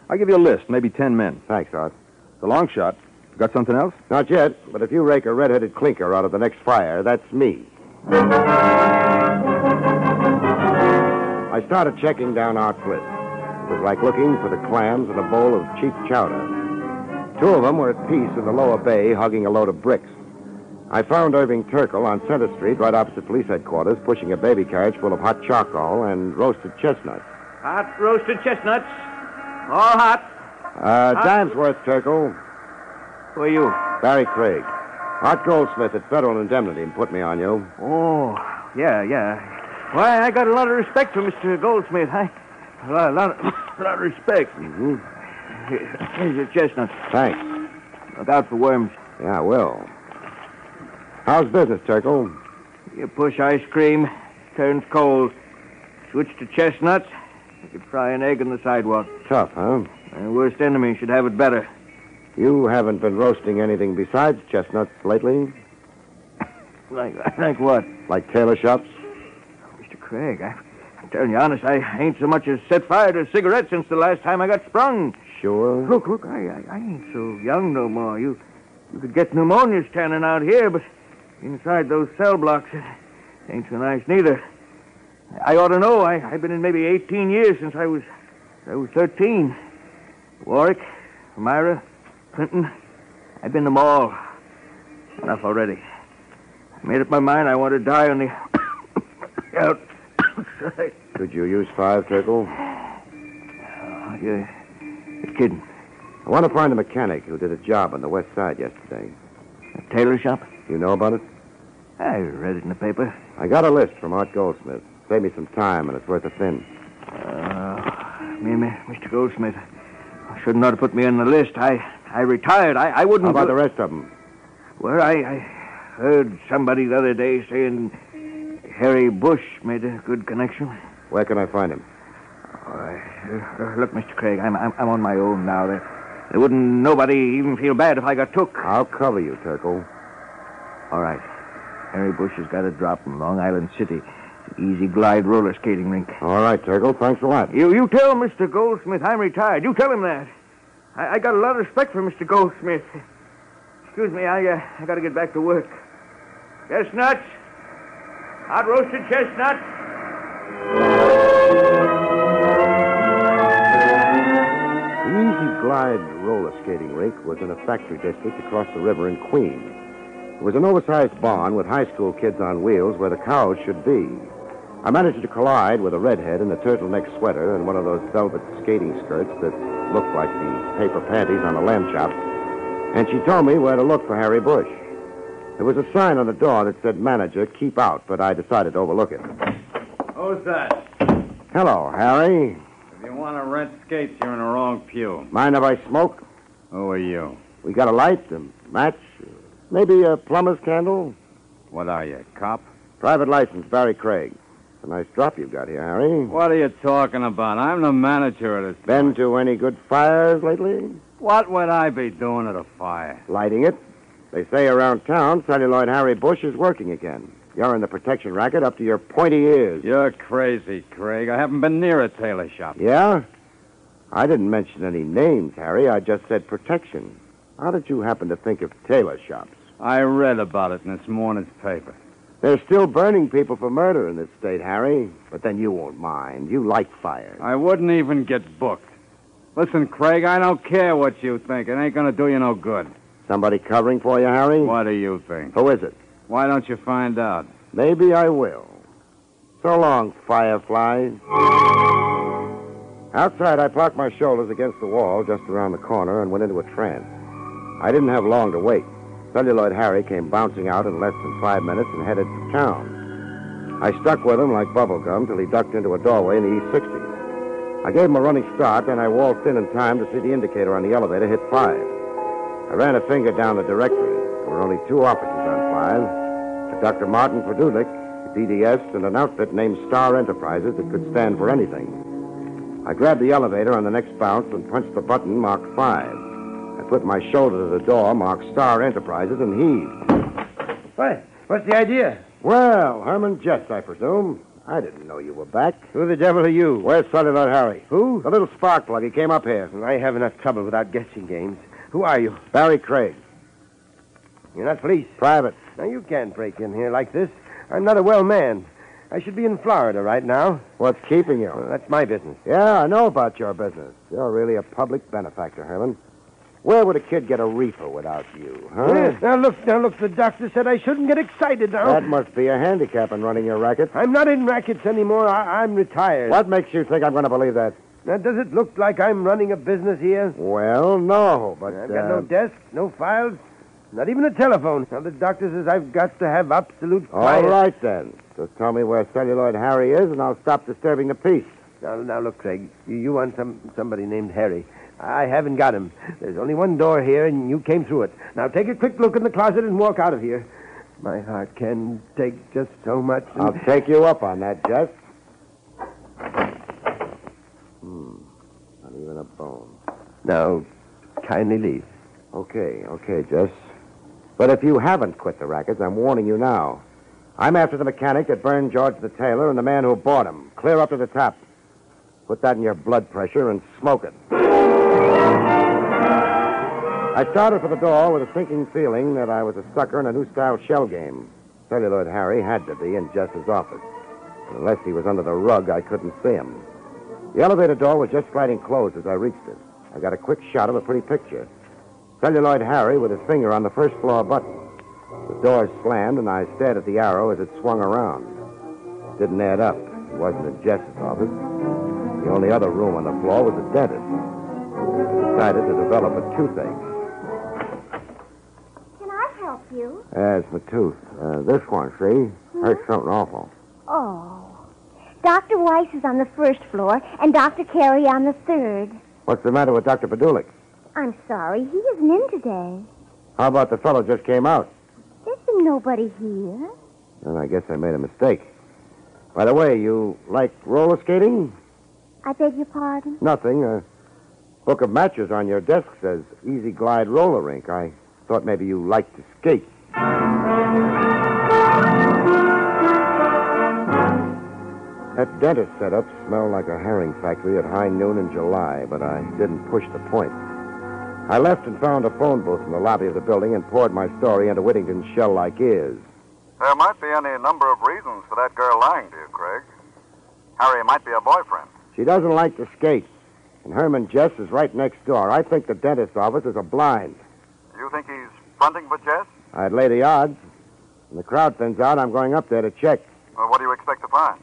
I'll give you a list, maybe ten men. Thanks, Art. The long shot. Got something else? Not yet, but if you rake a red-headed clinker out of the next fire, that's me. I started checking down our list. It was like looking for the clams in a bowl of cheap chowder. Two of them were at peace in the lower bay, hugging a load of bricks. I found Irving Turkle on Center Street, right opposite police headquarters, pushing a baby carriage full of hot charcoal and roasted chestnuts. Hot roasted chestnuts. All hot. Uh, Hot- dime's worth, Turkle. Who are you? Barrie Craig. Art Goldsmith at Federal Indemnity put me on you. Oh, yeah, yeah. Why, I got a lot of respect for Mr. Goldsmith. I, a lot, a lot, of, a lot of respect. Mm-hmm. Here's your chestnuts. Thanks. Look out for worms. Yeah, I will. How's business, Turkle? You push ice cream, turns cold. Switch to chestnuts. You could fry an egg on the sidewalk. Tough, huh? My worst enemy should have it better. You haven't been roasting anything besides chestnuts lately? Like, like what? Like tailor shops? Craig, I, I'm telling you honest, I ain't so much as set fire to a cigarette since the last time I got sprung. Sure. Look, look, I, I, I ain't so young no more. You, you could get pneumonia standing out here, but inside those cell blocks, it ain't so nice neither. I ought to know. I, I've been in maybe 18 years since I was, I was 13. Warwick, Myra, Clinton, I've been them all. Enough already. I made up my mind I want to die on the Could you use five, Turkle? Oh, you're, you're kidding. I want to find a mechanic who did a job on the west side yesterday. A tailor shop? You know about it? I read it in the paper. I got a list from Art Goldsmith. Save me some time, and it's worth a thin. Uh, me, me, Mr. Goldsmith, I shouldn't ought to put me on the list. I, I retired. I, I wouldn't. How about the rest of them? Well, I, I heard somebody the other day saying Harry Bush made a good connection. Where can I find him? Uh, uh, look, Mr. Craig, I'm, I'm, I'm on my own now. There, there wouldn't nobody even feel bad if I got took. I'll cover you, Turkle. All right. Harry Bush has got a drop in Long Island City. Easy glide roller skating rink. All right, Turkle. Thanks a lot. You you tell Mr. Goldsmith I'm retired. You tell him that. I, I got a lot of respect for Mr. Goldsmith. Excuse me, I uh, I got to get back to work. Chestnuts, hot roasted chestnuts. The Easy Glide roller skating rink was in a factory district across the river in Queens. It was an oversized barn with high school kids on wheels where the cows should be. I managed to collide with a redhead in a turtleneck sweater and one of those velvet skating skirts that looked like the paper panties on a lamb chop, and she told me where to look for Harry Bush. There was a sign on the door that said manager, keep out, but I decided to overlook it. Who's that? Hello, Harry. If you want to rent skates, you're in the wrong pew. Mind if I smoke? Who are you? We got a light, a match, maybe a plumber's candle. What are you, cop? Private license, Barrie Craig. It's a nice drop you've got here, Harry. What are you talking about? I'm the manager of this. Been to any good fires lately? What would I be doing at a fire? Lighting it. They say around town, celluloid Harry Bush is working again. You're in the protection racket up to your pointy ears. You're crazy, Craig. I haven't been near a tailor shop. Yeah? I didn't mention any names, Harry. I just said protection. How did you happen to think of tailor shops? I read about it in this morning's paper. They're still burning people for murder in this state, Harry. But then you won't mind. You like fire. I wouldn't even get booked. Listen, Craig, I don't care what you think. It ain't gonna do you no good. Somebody covering for you, Harry? What do you think? Who is it? Why don't you find out? Maybe I will. So long, Firefly. Outside, I parked my shoulders against the wall just around the corner and went into a trance. I didn't have long to wait. Celluloid Harry came bouncing out in less than five minutes and headed for town. I stuck with him like bubblegum till he ducked into a doorway in the East 60s. I gave him a running start, then I waltzed in in time to see the indicator on the elevator hit five. I ran a finger down the directory. There were only two officers on five. A Dr. Martin Produlik, DDS, and an outfit named Star Enterprises that could stand for anything. I grabbed the elevator on the next bounce and punched the button marked five. I put my shoulder to the door marked Star Enterprises and heaved. What? What's the idea? Well, Herman Jess, I presume. I didn't know you were back. Who the devil are you? Where's Celluloid Harry? Who? The little spark plug. He came up here. I have enough trouble without guessing games. Who are you? Barrie Craig. You're not police. Private. Now, you can't break in here like this. I'm not a well man. I should be in Florida right now. What's keeping you? Well, that's my business. Yeah, I know about your business. You're really a public benefactor, Herman. Where would a kid get a reefer without you, huh? Yeah, Now, look, now, look, the doctor said I shouldn't get excited now. That must be a handicap in running your racket. I'm not in rackets anymore. I- I'm retired. What makes you think I'm going to believe that? Now, does it look like I'm running a business here? Well, no, but. I've got uh, no desk, no files, not even a telephone. Now, the doctor says I've got to have absolute All quiet. right, then. Just tell me where Celluloid Harry is, and I'll stop disturbing the peace. Now, now, look, Craig. You, you want some somebody named Harry. I haven't got him. There's only one door here, and you came through it. Now, take a quick look in the closet and walk out of here. My heart can take just so much. and- I'll take you up on that, Jess. Hmm. Not even a bone. Now, kindly leave. Okay, okay, Jess. But if you haven't quit the rackets, I'm warning you now. I'm after the mechanic that burned George the tailor and the man who bought him. Clear up to the top. Put that in your blood pressure and smoke it. I started for the door with a sinking feeling that I was a sucker in a new style shell game. Celluloid Harry had to be in Jess's office. Unless he was under the rug, I couldn't see him. The elevator door was just sliding closed as I reached it. I got a quick shot of a pretty picture. Celluloid Harry with his finger on the first floor button. The door slammed, and I stared at the arrow as it swung around. It Didn't add up. It wasn't in Jess's office. The only other room on the floor was the dentist. I decided to develop a toothache. Can I help you? That's my tooth. Uh, this one, see? Hurts something awful. Oh. Dr. Weiss is on the first floor and Dr. Carey on the third. What's the matter with Dr. Padulik? I'm sorry, he isn't in today. How about the fellow just came out? There's been nobody here. Then I guess I made a mistake. By the way, you like roller skating? I beg your pardon? Nothing. A book of matches on your desk says Easy Glide Roller Rink. I thought maybe you liked to skate. That dentist setup smelled like a herring factory at high noon in July, but I didn't push the point. I left and found a phone booth in the lobby of the building and poured my story into Whittington's shell-like ears. There might be any number of reasons for that girl lying to you, Craig. Harry might be a boyfriend. She doesn't like to skate, and Herman Jess is right next door. I think the dentist's office is a blind. You think he's fronting for Jess? I'd lay the odds. When the crowd thins out, I'm going up there to check. Well, what do you expect to find?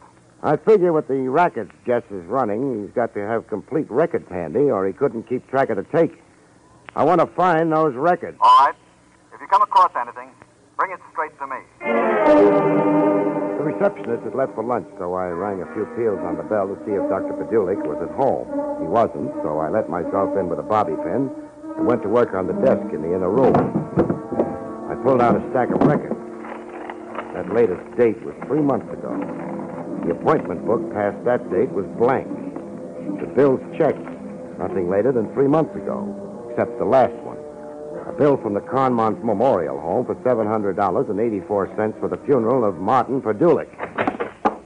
I figure with the rackets Jess is running, he's got to have complete records handy, or he couldn't keep track of the take. I want to find those records. All right. If you come across anything, bring it straight to me. The receptionist had left for lunch, so I rang a few peals on the bell to see if Dr. Padulik was at home. He wasn't, so I let myself in with a bobby pin, and went to work on the desk in the inner room. I pulled out a stack of records. That latest date was three months ago. The appointment book past that date was blank. The bills checked. Nothing later than three months ago, except the last one. A bill from the Conmont Memorial Home for $700.84 for the funeral of Martin Perdulik.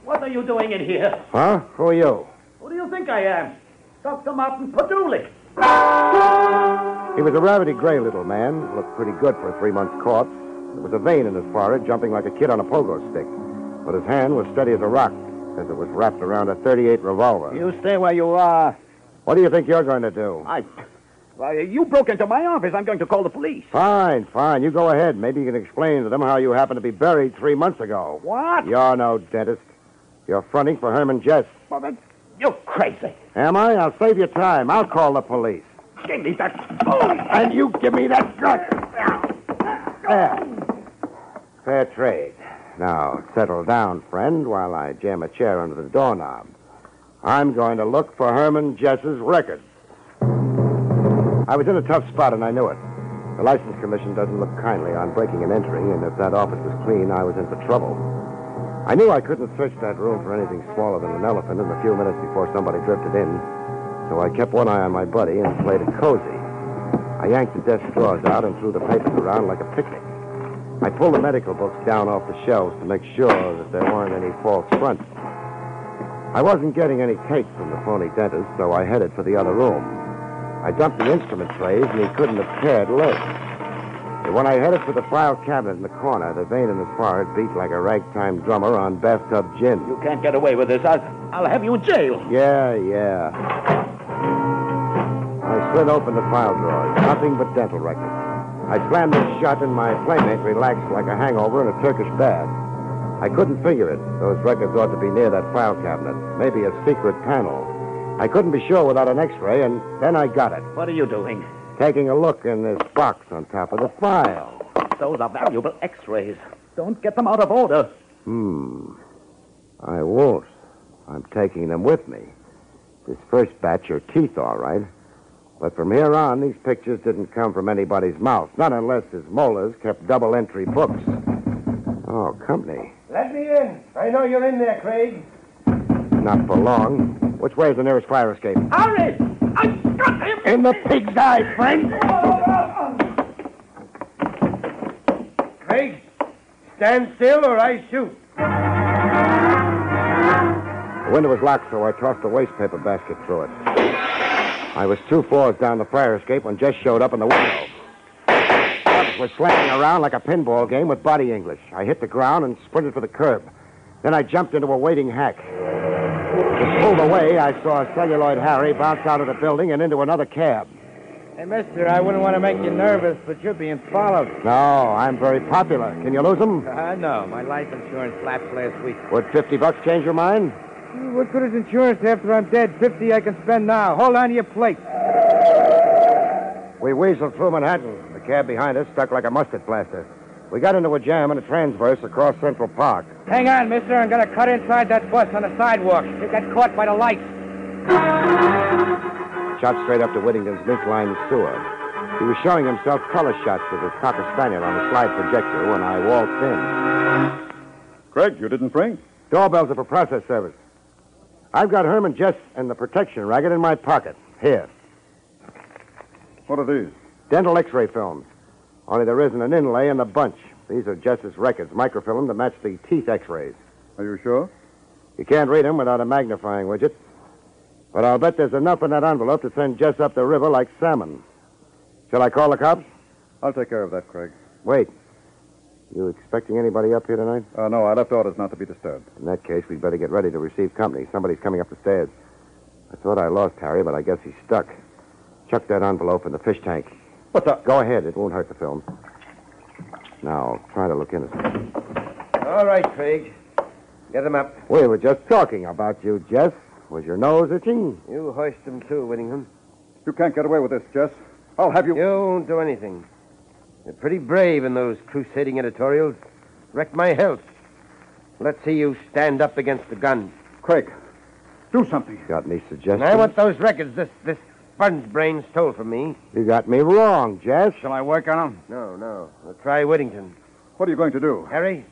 What are you doing in here? Huh? Who are you? Who do you think I am? Dr. Martin Paduli. He was a rabbity gray little man, looked pretty good for a three month corpse. There was a vein in his forehead, jumping like a kid on a pogo stick. But his hand was steady as a rock, as it was wrapped around a 38 revolver. You stay where you are. What do you think you're going to do? I. Well, you broke into my office. I'm going to call the police. Fine, fine. You go ahead. Maybe you can explain to them how you happened to be buried three months ago. What? You're no dentist. You're fronting for Herman Jess. Well, that's... You're crazy. Am I? I'll save you time. I'll call the police. Give me that phone. And you give me that gun. There. Fair trade. Now, settle down, friend, while I jam a chair under the doorknob. I'm going to look for Herman Jess's records. I was in a tough spot, and I knew it. The License Commission doesn't look kindly on breaking and entering, and if that office was clean, I was in for trouble. I knew I couldn't search that room for anything smaller than an elephant in the few minutes before somebody drifted in, so I kept one eye on my buddy and played it cozy. I yanked the desk drawers out and threw the papers around like a picnic. I pulled the medical books down off the shelves to make sure that there weren't any false fronts. I wasn't getting any cake from the phony dentist, so I headed for the other room. I dumped the instrument trays, and he couldn't have cared less. But when I headed for the file cabinet in the corner, the vein in his forehead beat like a ragtime drummer on bathtub gin. You can't get away with this. I'll, I'll have you in jail. Yeah, yeah. I slid open the file drawers. Nothing but dental records. I slammed it shut, and my playmate relaxed like a hangover in a Turkish bath. I couldn't figure it. Those records ought to be near that file cabinet. Maybe a secret panel. I couldn't be sure without an x-ray, and then I got it. What are you doing? Taking a look in this box on top of the file. Those are valuable x-rays. Don't get them out of order. Hmm. I won't. I'm taking them with me. This first batch are teeth, all right. But from here on, these pictures didn't come from anybody's mouth, not unless his molars kept double entry books. Oh, company. Let me in. I know you're in there, Craig. Not for long. Which way is the nearest fire escape? Hurry! I got him! In the pig's eye, friend! Craig, stand still or I shoot. The window was locked, so I tossed a wastepaper basket through it. I was two floors down the fire escape when Jess showed up in the window. Others were slamming around like a pinball game with body English. I hit the ground and sprinted for the curb. Then I jumped into a waiting hack. Just pulled away, I saw Celluloid Harry bounce out of the building and into another cab. Hey, mister, I wouldn't want to make you nervous, but you're being followed. No, I'm very popular. Can you lose them? Uh, no, my life insurance lapsed last week. Would 50 bucks change your mind? What good is insurance after I'm dead? 50 I can spend now. Hold on to your plate. We weaseled through Manhattan. The cab behind us stuck like a mustard plaster. We got into a jam and a transverse across Central Park. Hang on, mister. I'm going to cut inside that bus on the sidewalk. You got caught by the lights. Shot straight up to Whittington's mink-lined sewer. He was showing himself color shots with his Cocker Spaniel on a slide projector when I waltzed in. Craig, you didn't ring? Doorbells are for process service. I've got Herman Jess and the protection racket in my pocket. Here. What are these? Dental x-ray films. Only there isn't an inlay in the bunch. These are Jess's records, microfilm to match the teeth x-rays. Are you sure? You can't read them without a magnifying widget. But I'll bet there's enough in that envelope to send Jess up the river like salmon. Shall I call the cops? I'll take care of that, Craig. Wait. You expecting anybody up here tonight? Uh, no, I left orders not to be disturbed. In that case, we'd better get ready to receive company. Somebody's coming up the stairs. I thought I lost Harry, but I guess he's stuck. Chuck that envelope in the fish tank. What's up? Go ahead. It won't hurt the film. Now, try to look innocent. All right, Craig. Get him up. We were just talking about you, Jess. Was your nose itching? You hoist him too, Whittingham. You can't get away with this, Jess. I'll have you. You won't do anything. You're pretty brave in those crusading editorials. Wrecked my health. Let's see you stand up against the gun. Craig, do something. Got any suggestions? And I want those records, this this Spud's brain stole from me. You got me wrong, Jess. Shall I work on him? No, no. We'll try Whittington. What are you going to do? Harry,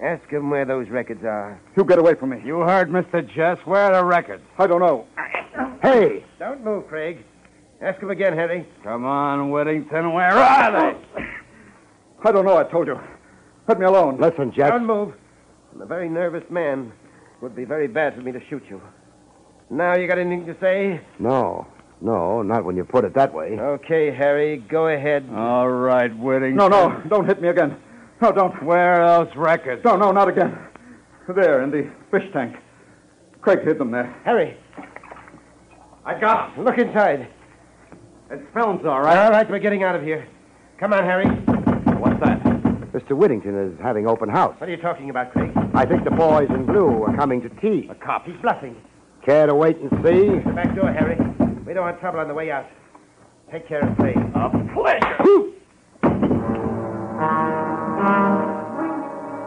ask him where those records are. You get away from me. You heard Mr. Jess. Where are the records? I don't know. Hey! Don't move, Craig. Ask him again, Harry. Come on, Whittington. Where are they? I don't know, I told you. Let me alone. Listen, Jack. Don't move. I'm a very nervous man. It would be very bad for me to shoot you. Now you got anything to say? No. No, not when you put it that way. Okay, Harry, go ahead. All right, Whittington. No, no, don't hit me again. No, don't. Where those records? No, no, not again. There, in the fish tank. Craig hid them there. Harry, I got them. look inside. It films, all right. All right, we're getting out of here. Come on, Harry. What's that? Mr. Whittington is having open house. What are you talking about, Craig? I think the boys in blue are coming to tea. A cop. He's bluffing. Care to wait and see? The back door, Harry. We don't want trouble on the way out. Take care of Craig. A pleasure.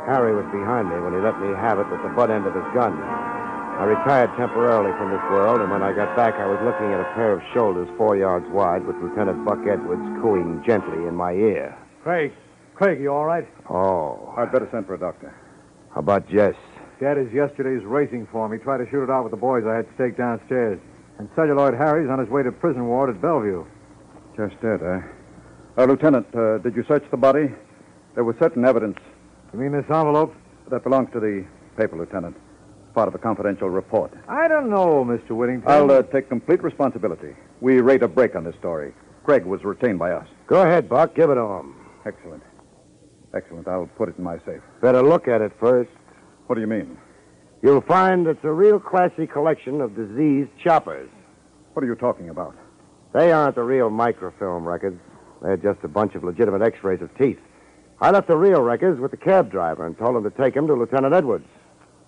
Harry was behind me when he let me have it with the butt end of his gun. I retired temporarily from this world, and when I got back, I was looking at a pair of shoulders four yards wide with Lieutenant Buck Edwards cooing gently in my ear. Craig. Craig, you all right? Oh. I'd better send for a doctor. How about Jess? Dad is yesterday's racing form. He tried to shoot it out with the boys I had staked downstairs. And Celluloid Harry's on his way to prison ward at Bellevue. Just dead, eh? Uh, Lieutenant, uh, did you search the body? There was certain evidence. You mean this envelope? That belongs to the paper, Lieutenant. Part of a confidential report. I don't know, Mr. Whittington. I'll uh, take complete responsibility. We rate a break on this story. Craig was retained by us. Go ahead, Buck. Give it to him. Excellent. Excellent. I'll put it in my safe. Better look at it first. What do you mean? You'll find it's a real classy collection of diseased choppers. What are you talking about? They aren't the real microfilm records. They're just a bunch of legitimate x-rays of teeth. I left the real records with the cab driver and told him to take them to Lieutenant Edwards.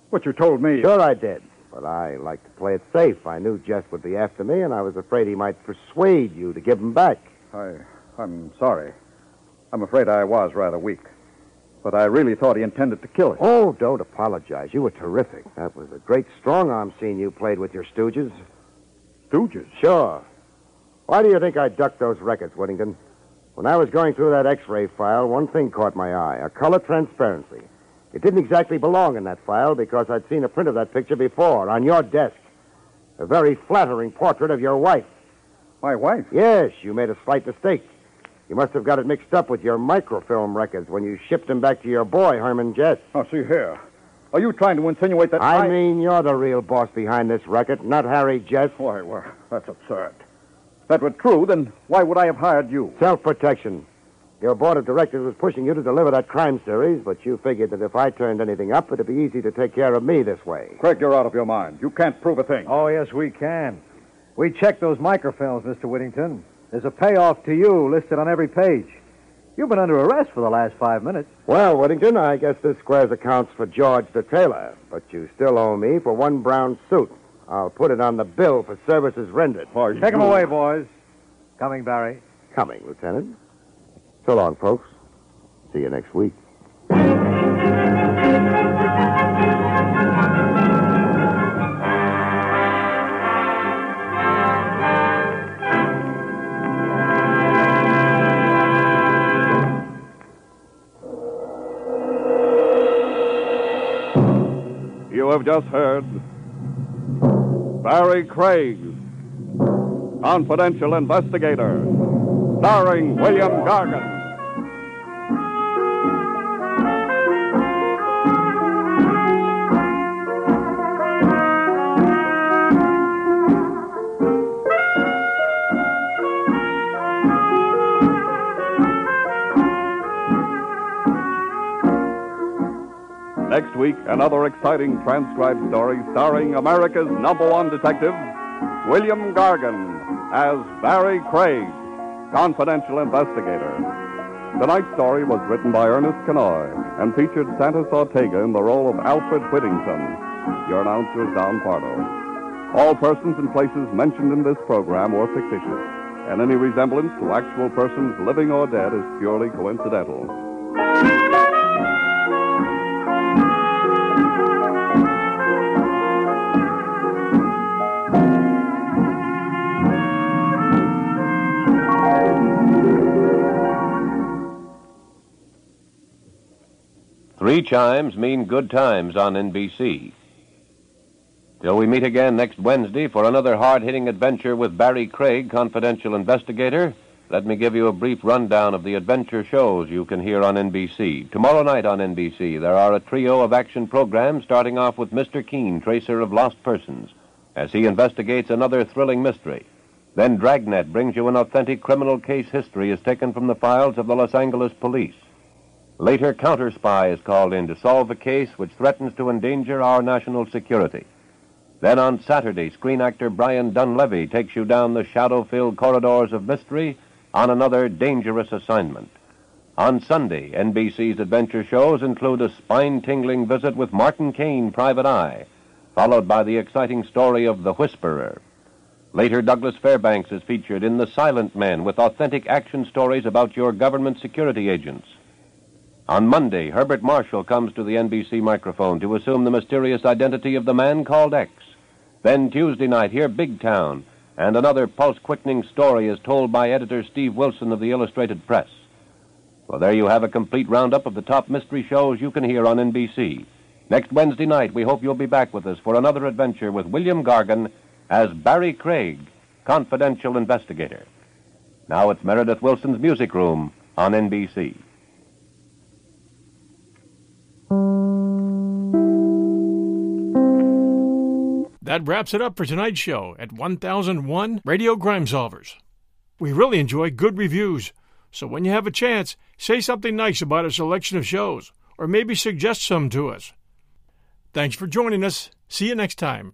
What you told me. Sure I did. But I like to play it safe. I knew Jess would be after me, and I was afraid he might persuade you to give him back. I, I'm sorry. I'm afraid I was rather weak. But I really thought he intended to kill us. Oh, don't apologize. You were terrific. That was a great strong arm scene you played with your stooges. Stooges? Sure. Why do you think I ducked those records, Whittington? When I was going through that x-ray file, one thing caught my eye, a color transparency. It didn't exactly belong in that file because I'd seen a print of that picture before on your desk. A very flattering portrait of your wife. My wife? Yes, you made a slight mistake. You must have got it mixed up with your microfilm records when you shipped them back to your boy, Herman Jess. Oh, see here. Are you trying to insinuate that I, mean, you're the real boss behind this racket, not Harry Jess. Why, well, that's absurd. If that were true, then why would I have hired you? Self-protection. Your board of directors was pushing you to deliver that crime series, but you figured that if I turned anything up, it'd be easy to take care of me this way. Craig, you're out of your mind. You can't prove a thing. Oh, yes, we can. We checked those microfilms, Mr. Whittington. There's a payoff to you listed on every page. You've been under arrest for the last five minutes. Well, Whittington, I guess this squares accounts for George the tailor, but you still owe me for one brown suit. I'll put it on the bill for services rendered. Take him away, boys. Coming, Barrie. Coming, Lieutenant. So long, folks. See you next week. You have just heard Barrie Craig, confidential investigator, starring William Gargan. Next week, another exciting transcribed story starring America's number one detective, William Gargan, as Barrie Craig, confidential investigator. Tonight's story was written by Ernest Kinoy and featured Santos Ortega in the role of Alfred Whittington. Your announcer is Don Pardo. All persons and places mentioned in this program were fictitious, and any resemblance to actual persons living or dead is purely coincidental. Three chimes mean good times on NBC. Till we meet again next Wednesday for another hard hitting adventure with Barrie Craig, confidential investigator, let me give you a brief rundown of the adventure shows you can hear on NBC. Tomorrow night on NBC, there are a trio of action programs starting off with Mr. Keen, tracer of lost persons, as he investigates another thrilling mystery. Then Dragnet brings you an authentic criminal case history as taken from the files of the Los Angeles police. Later, Counter Spy is called in to solve a case which threatens to endanger our national security. Then on Saturday, screen actor Brian Donlevy takes you down the shadow filled corridors of mystery on another dangerous assignment. On Sunday, NBC's adventure shows include a spine tingling visit with Martin Kane, Private Eye, followed by the exciting story of The Whisperer. Later, Douglas Fairbanks is featured in The Silent Men with authentic action stories about your government security agents. On Monday, Herbert Marshall comes to the NBC microphone to assume the mysterious identity of the man called X. Then Tuesday night, hear Big Town, and another pulse quickening story is told by editor Steve Wilson of the Illustrated Press. Well, there you have a complete roundup of the top mystery shows you can hear on NBC. Next Wednesday night, we hope you'll be back with us for another adventure with William Gargan as Barrie Craig, confidential investigator. Now it's Meredith Willson's Music Room on NBC. That wraps it up for tonight's show at 1001 Radio Crime Solvers. We really enjoy good reviews, so when you have a chance, say something nice about our selection of shows, or maybe suggest some to us. Thanks for joining us. See you next time.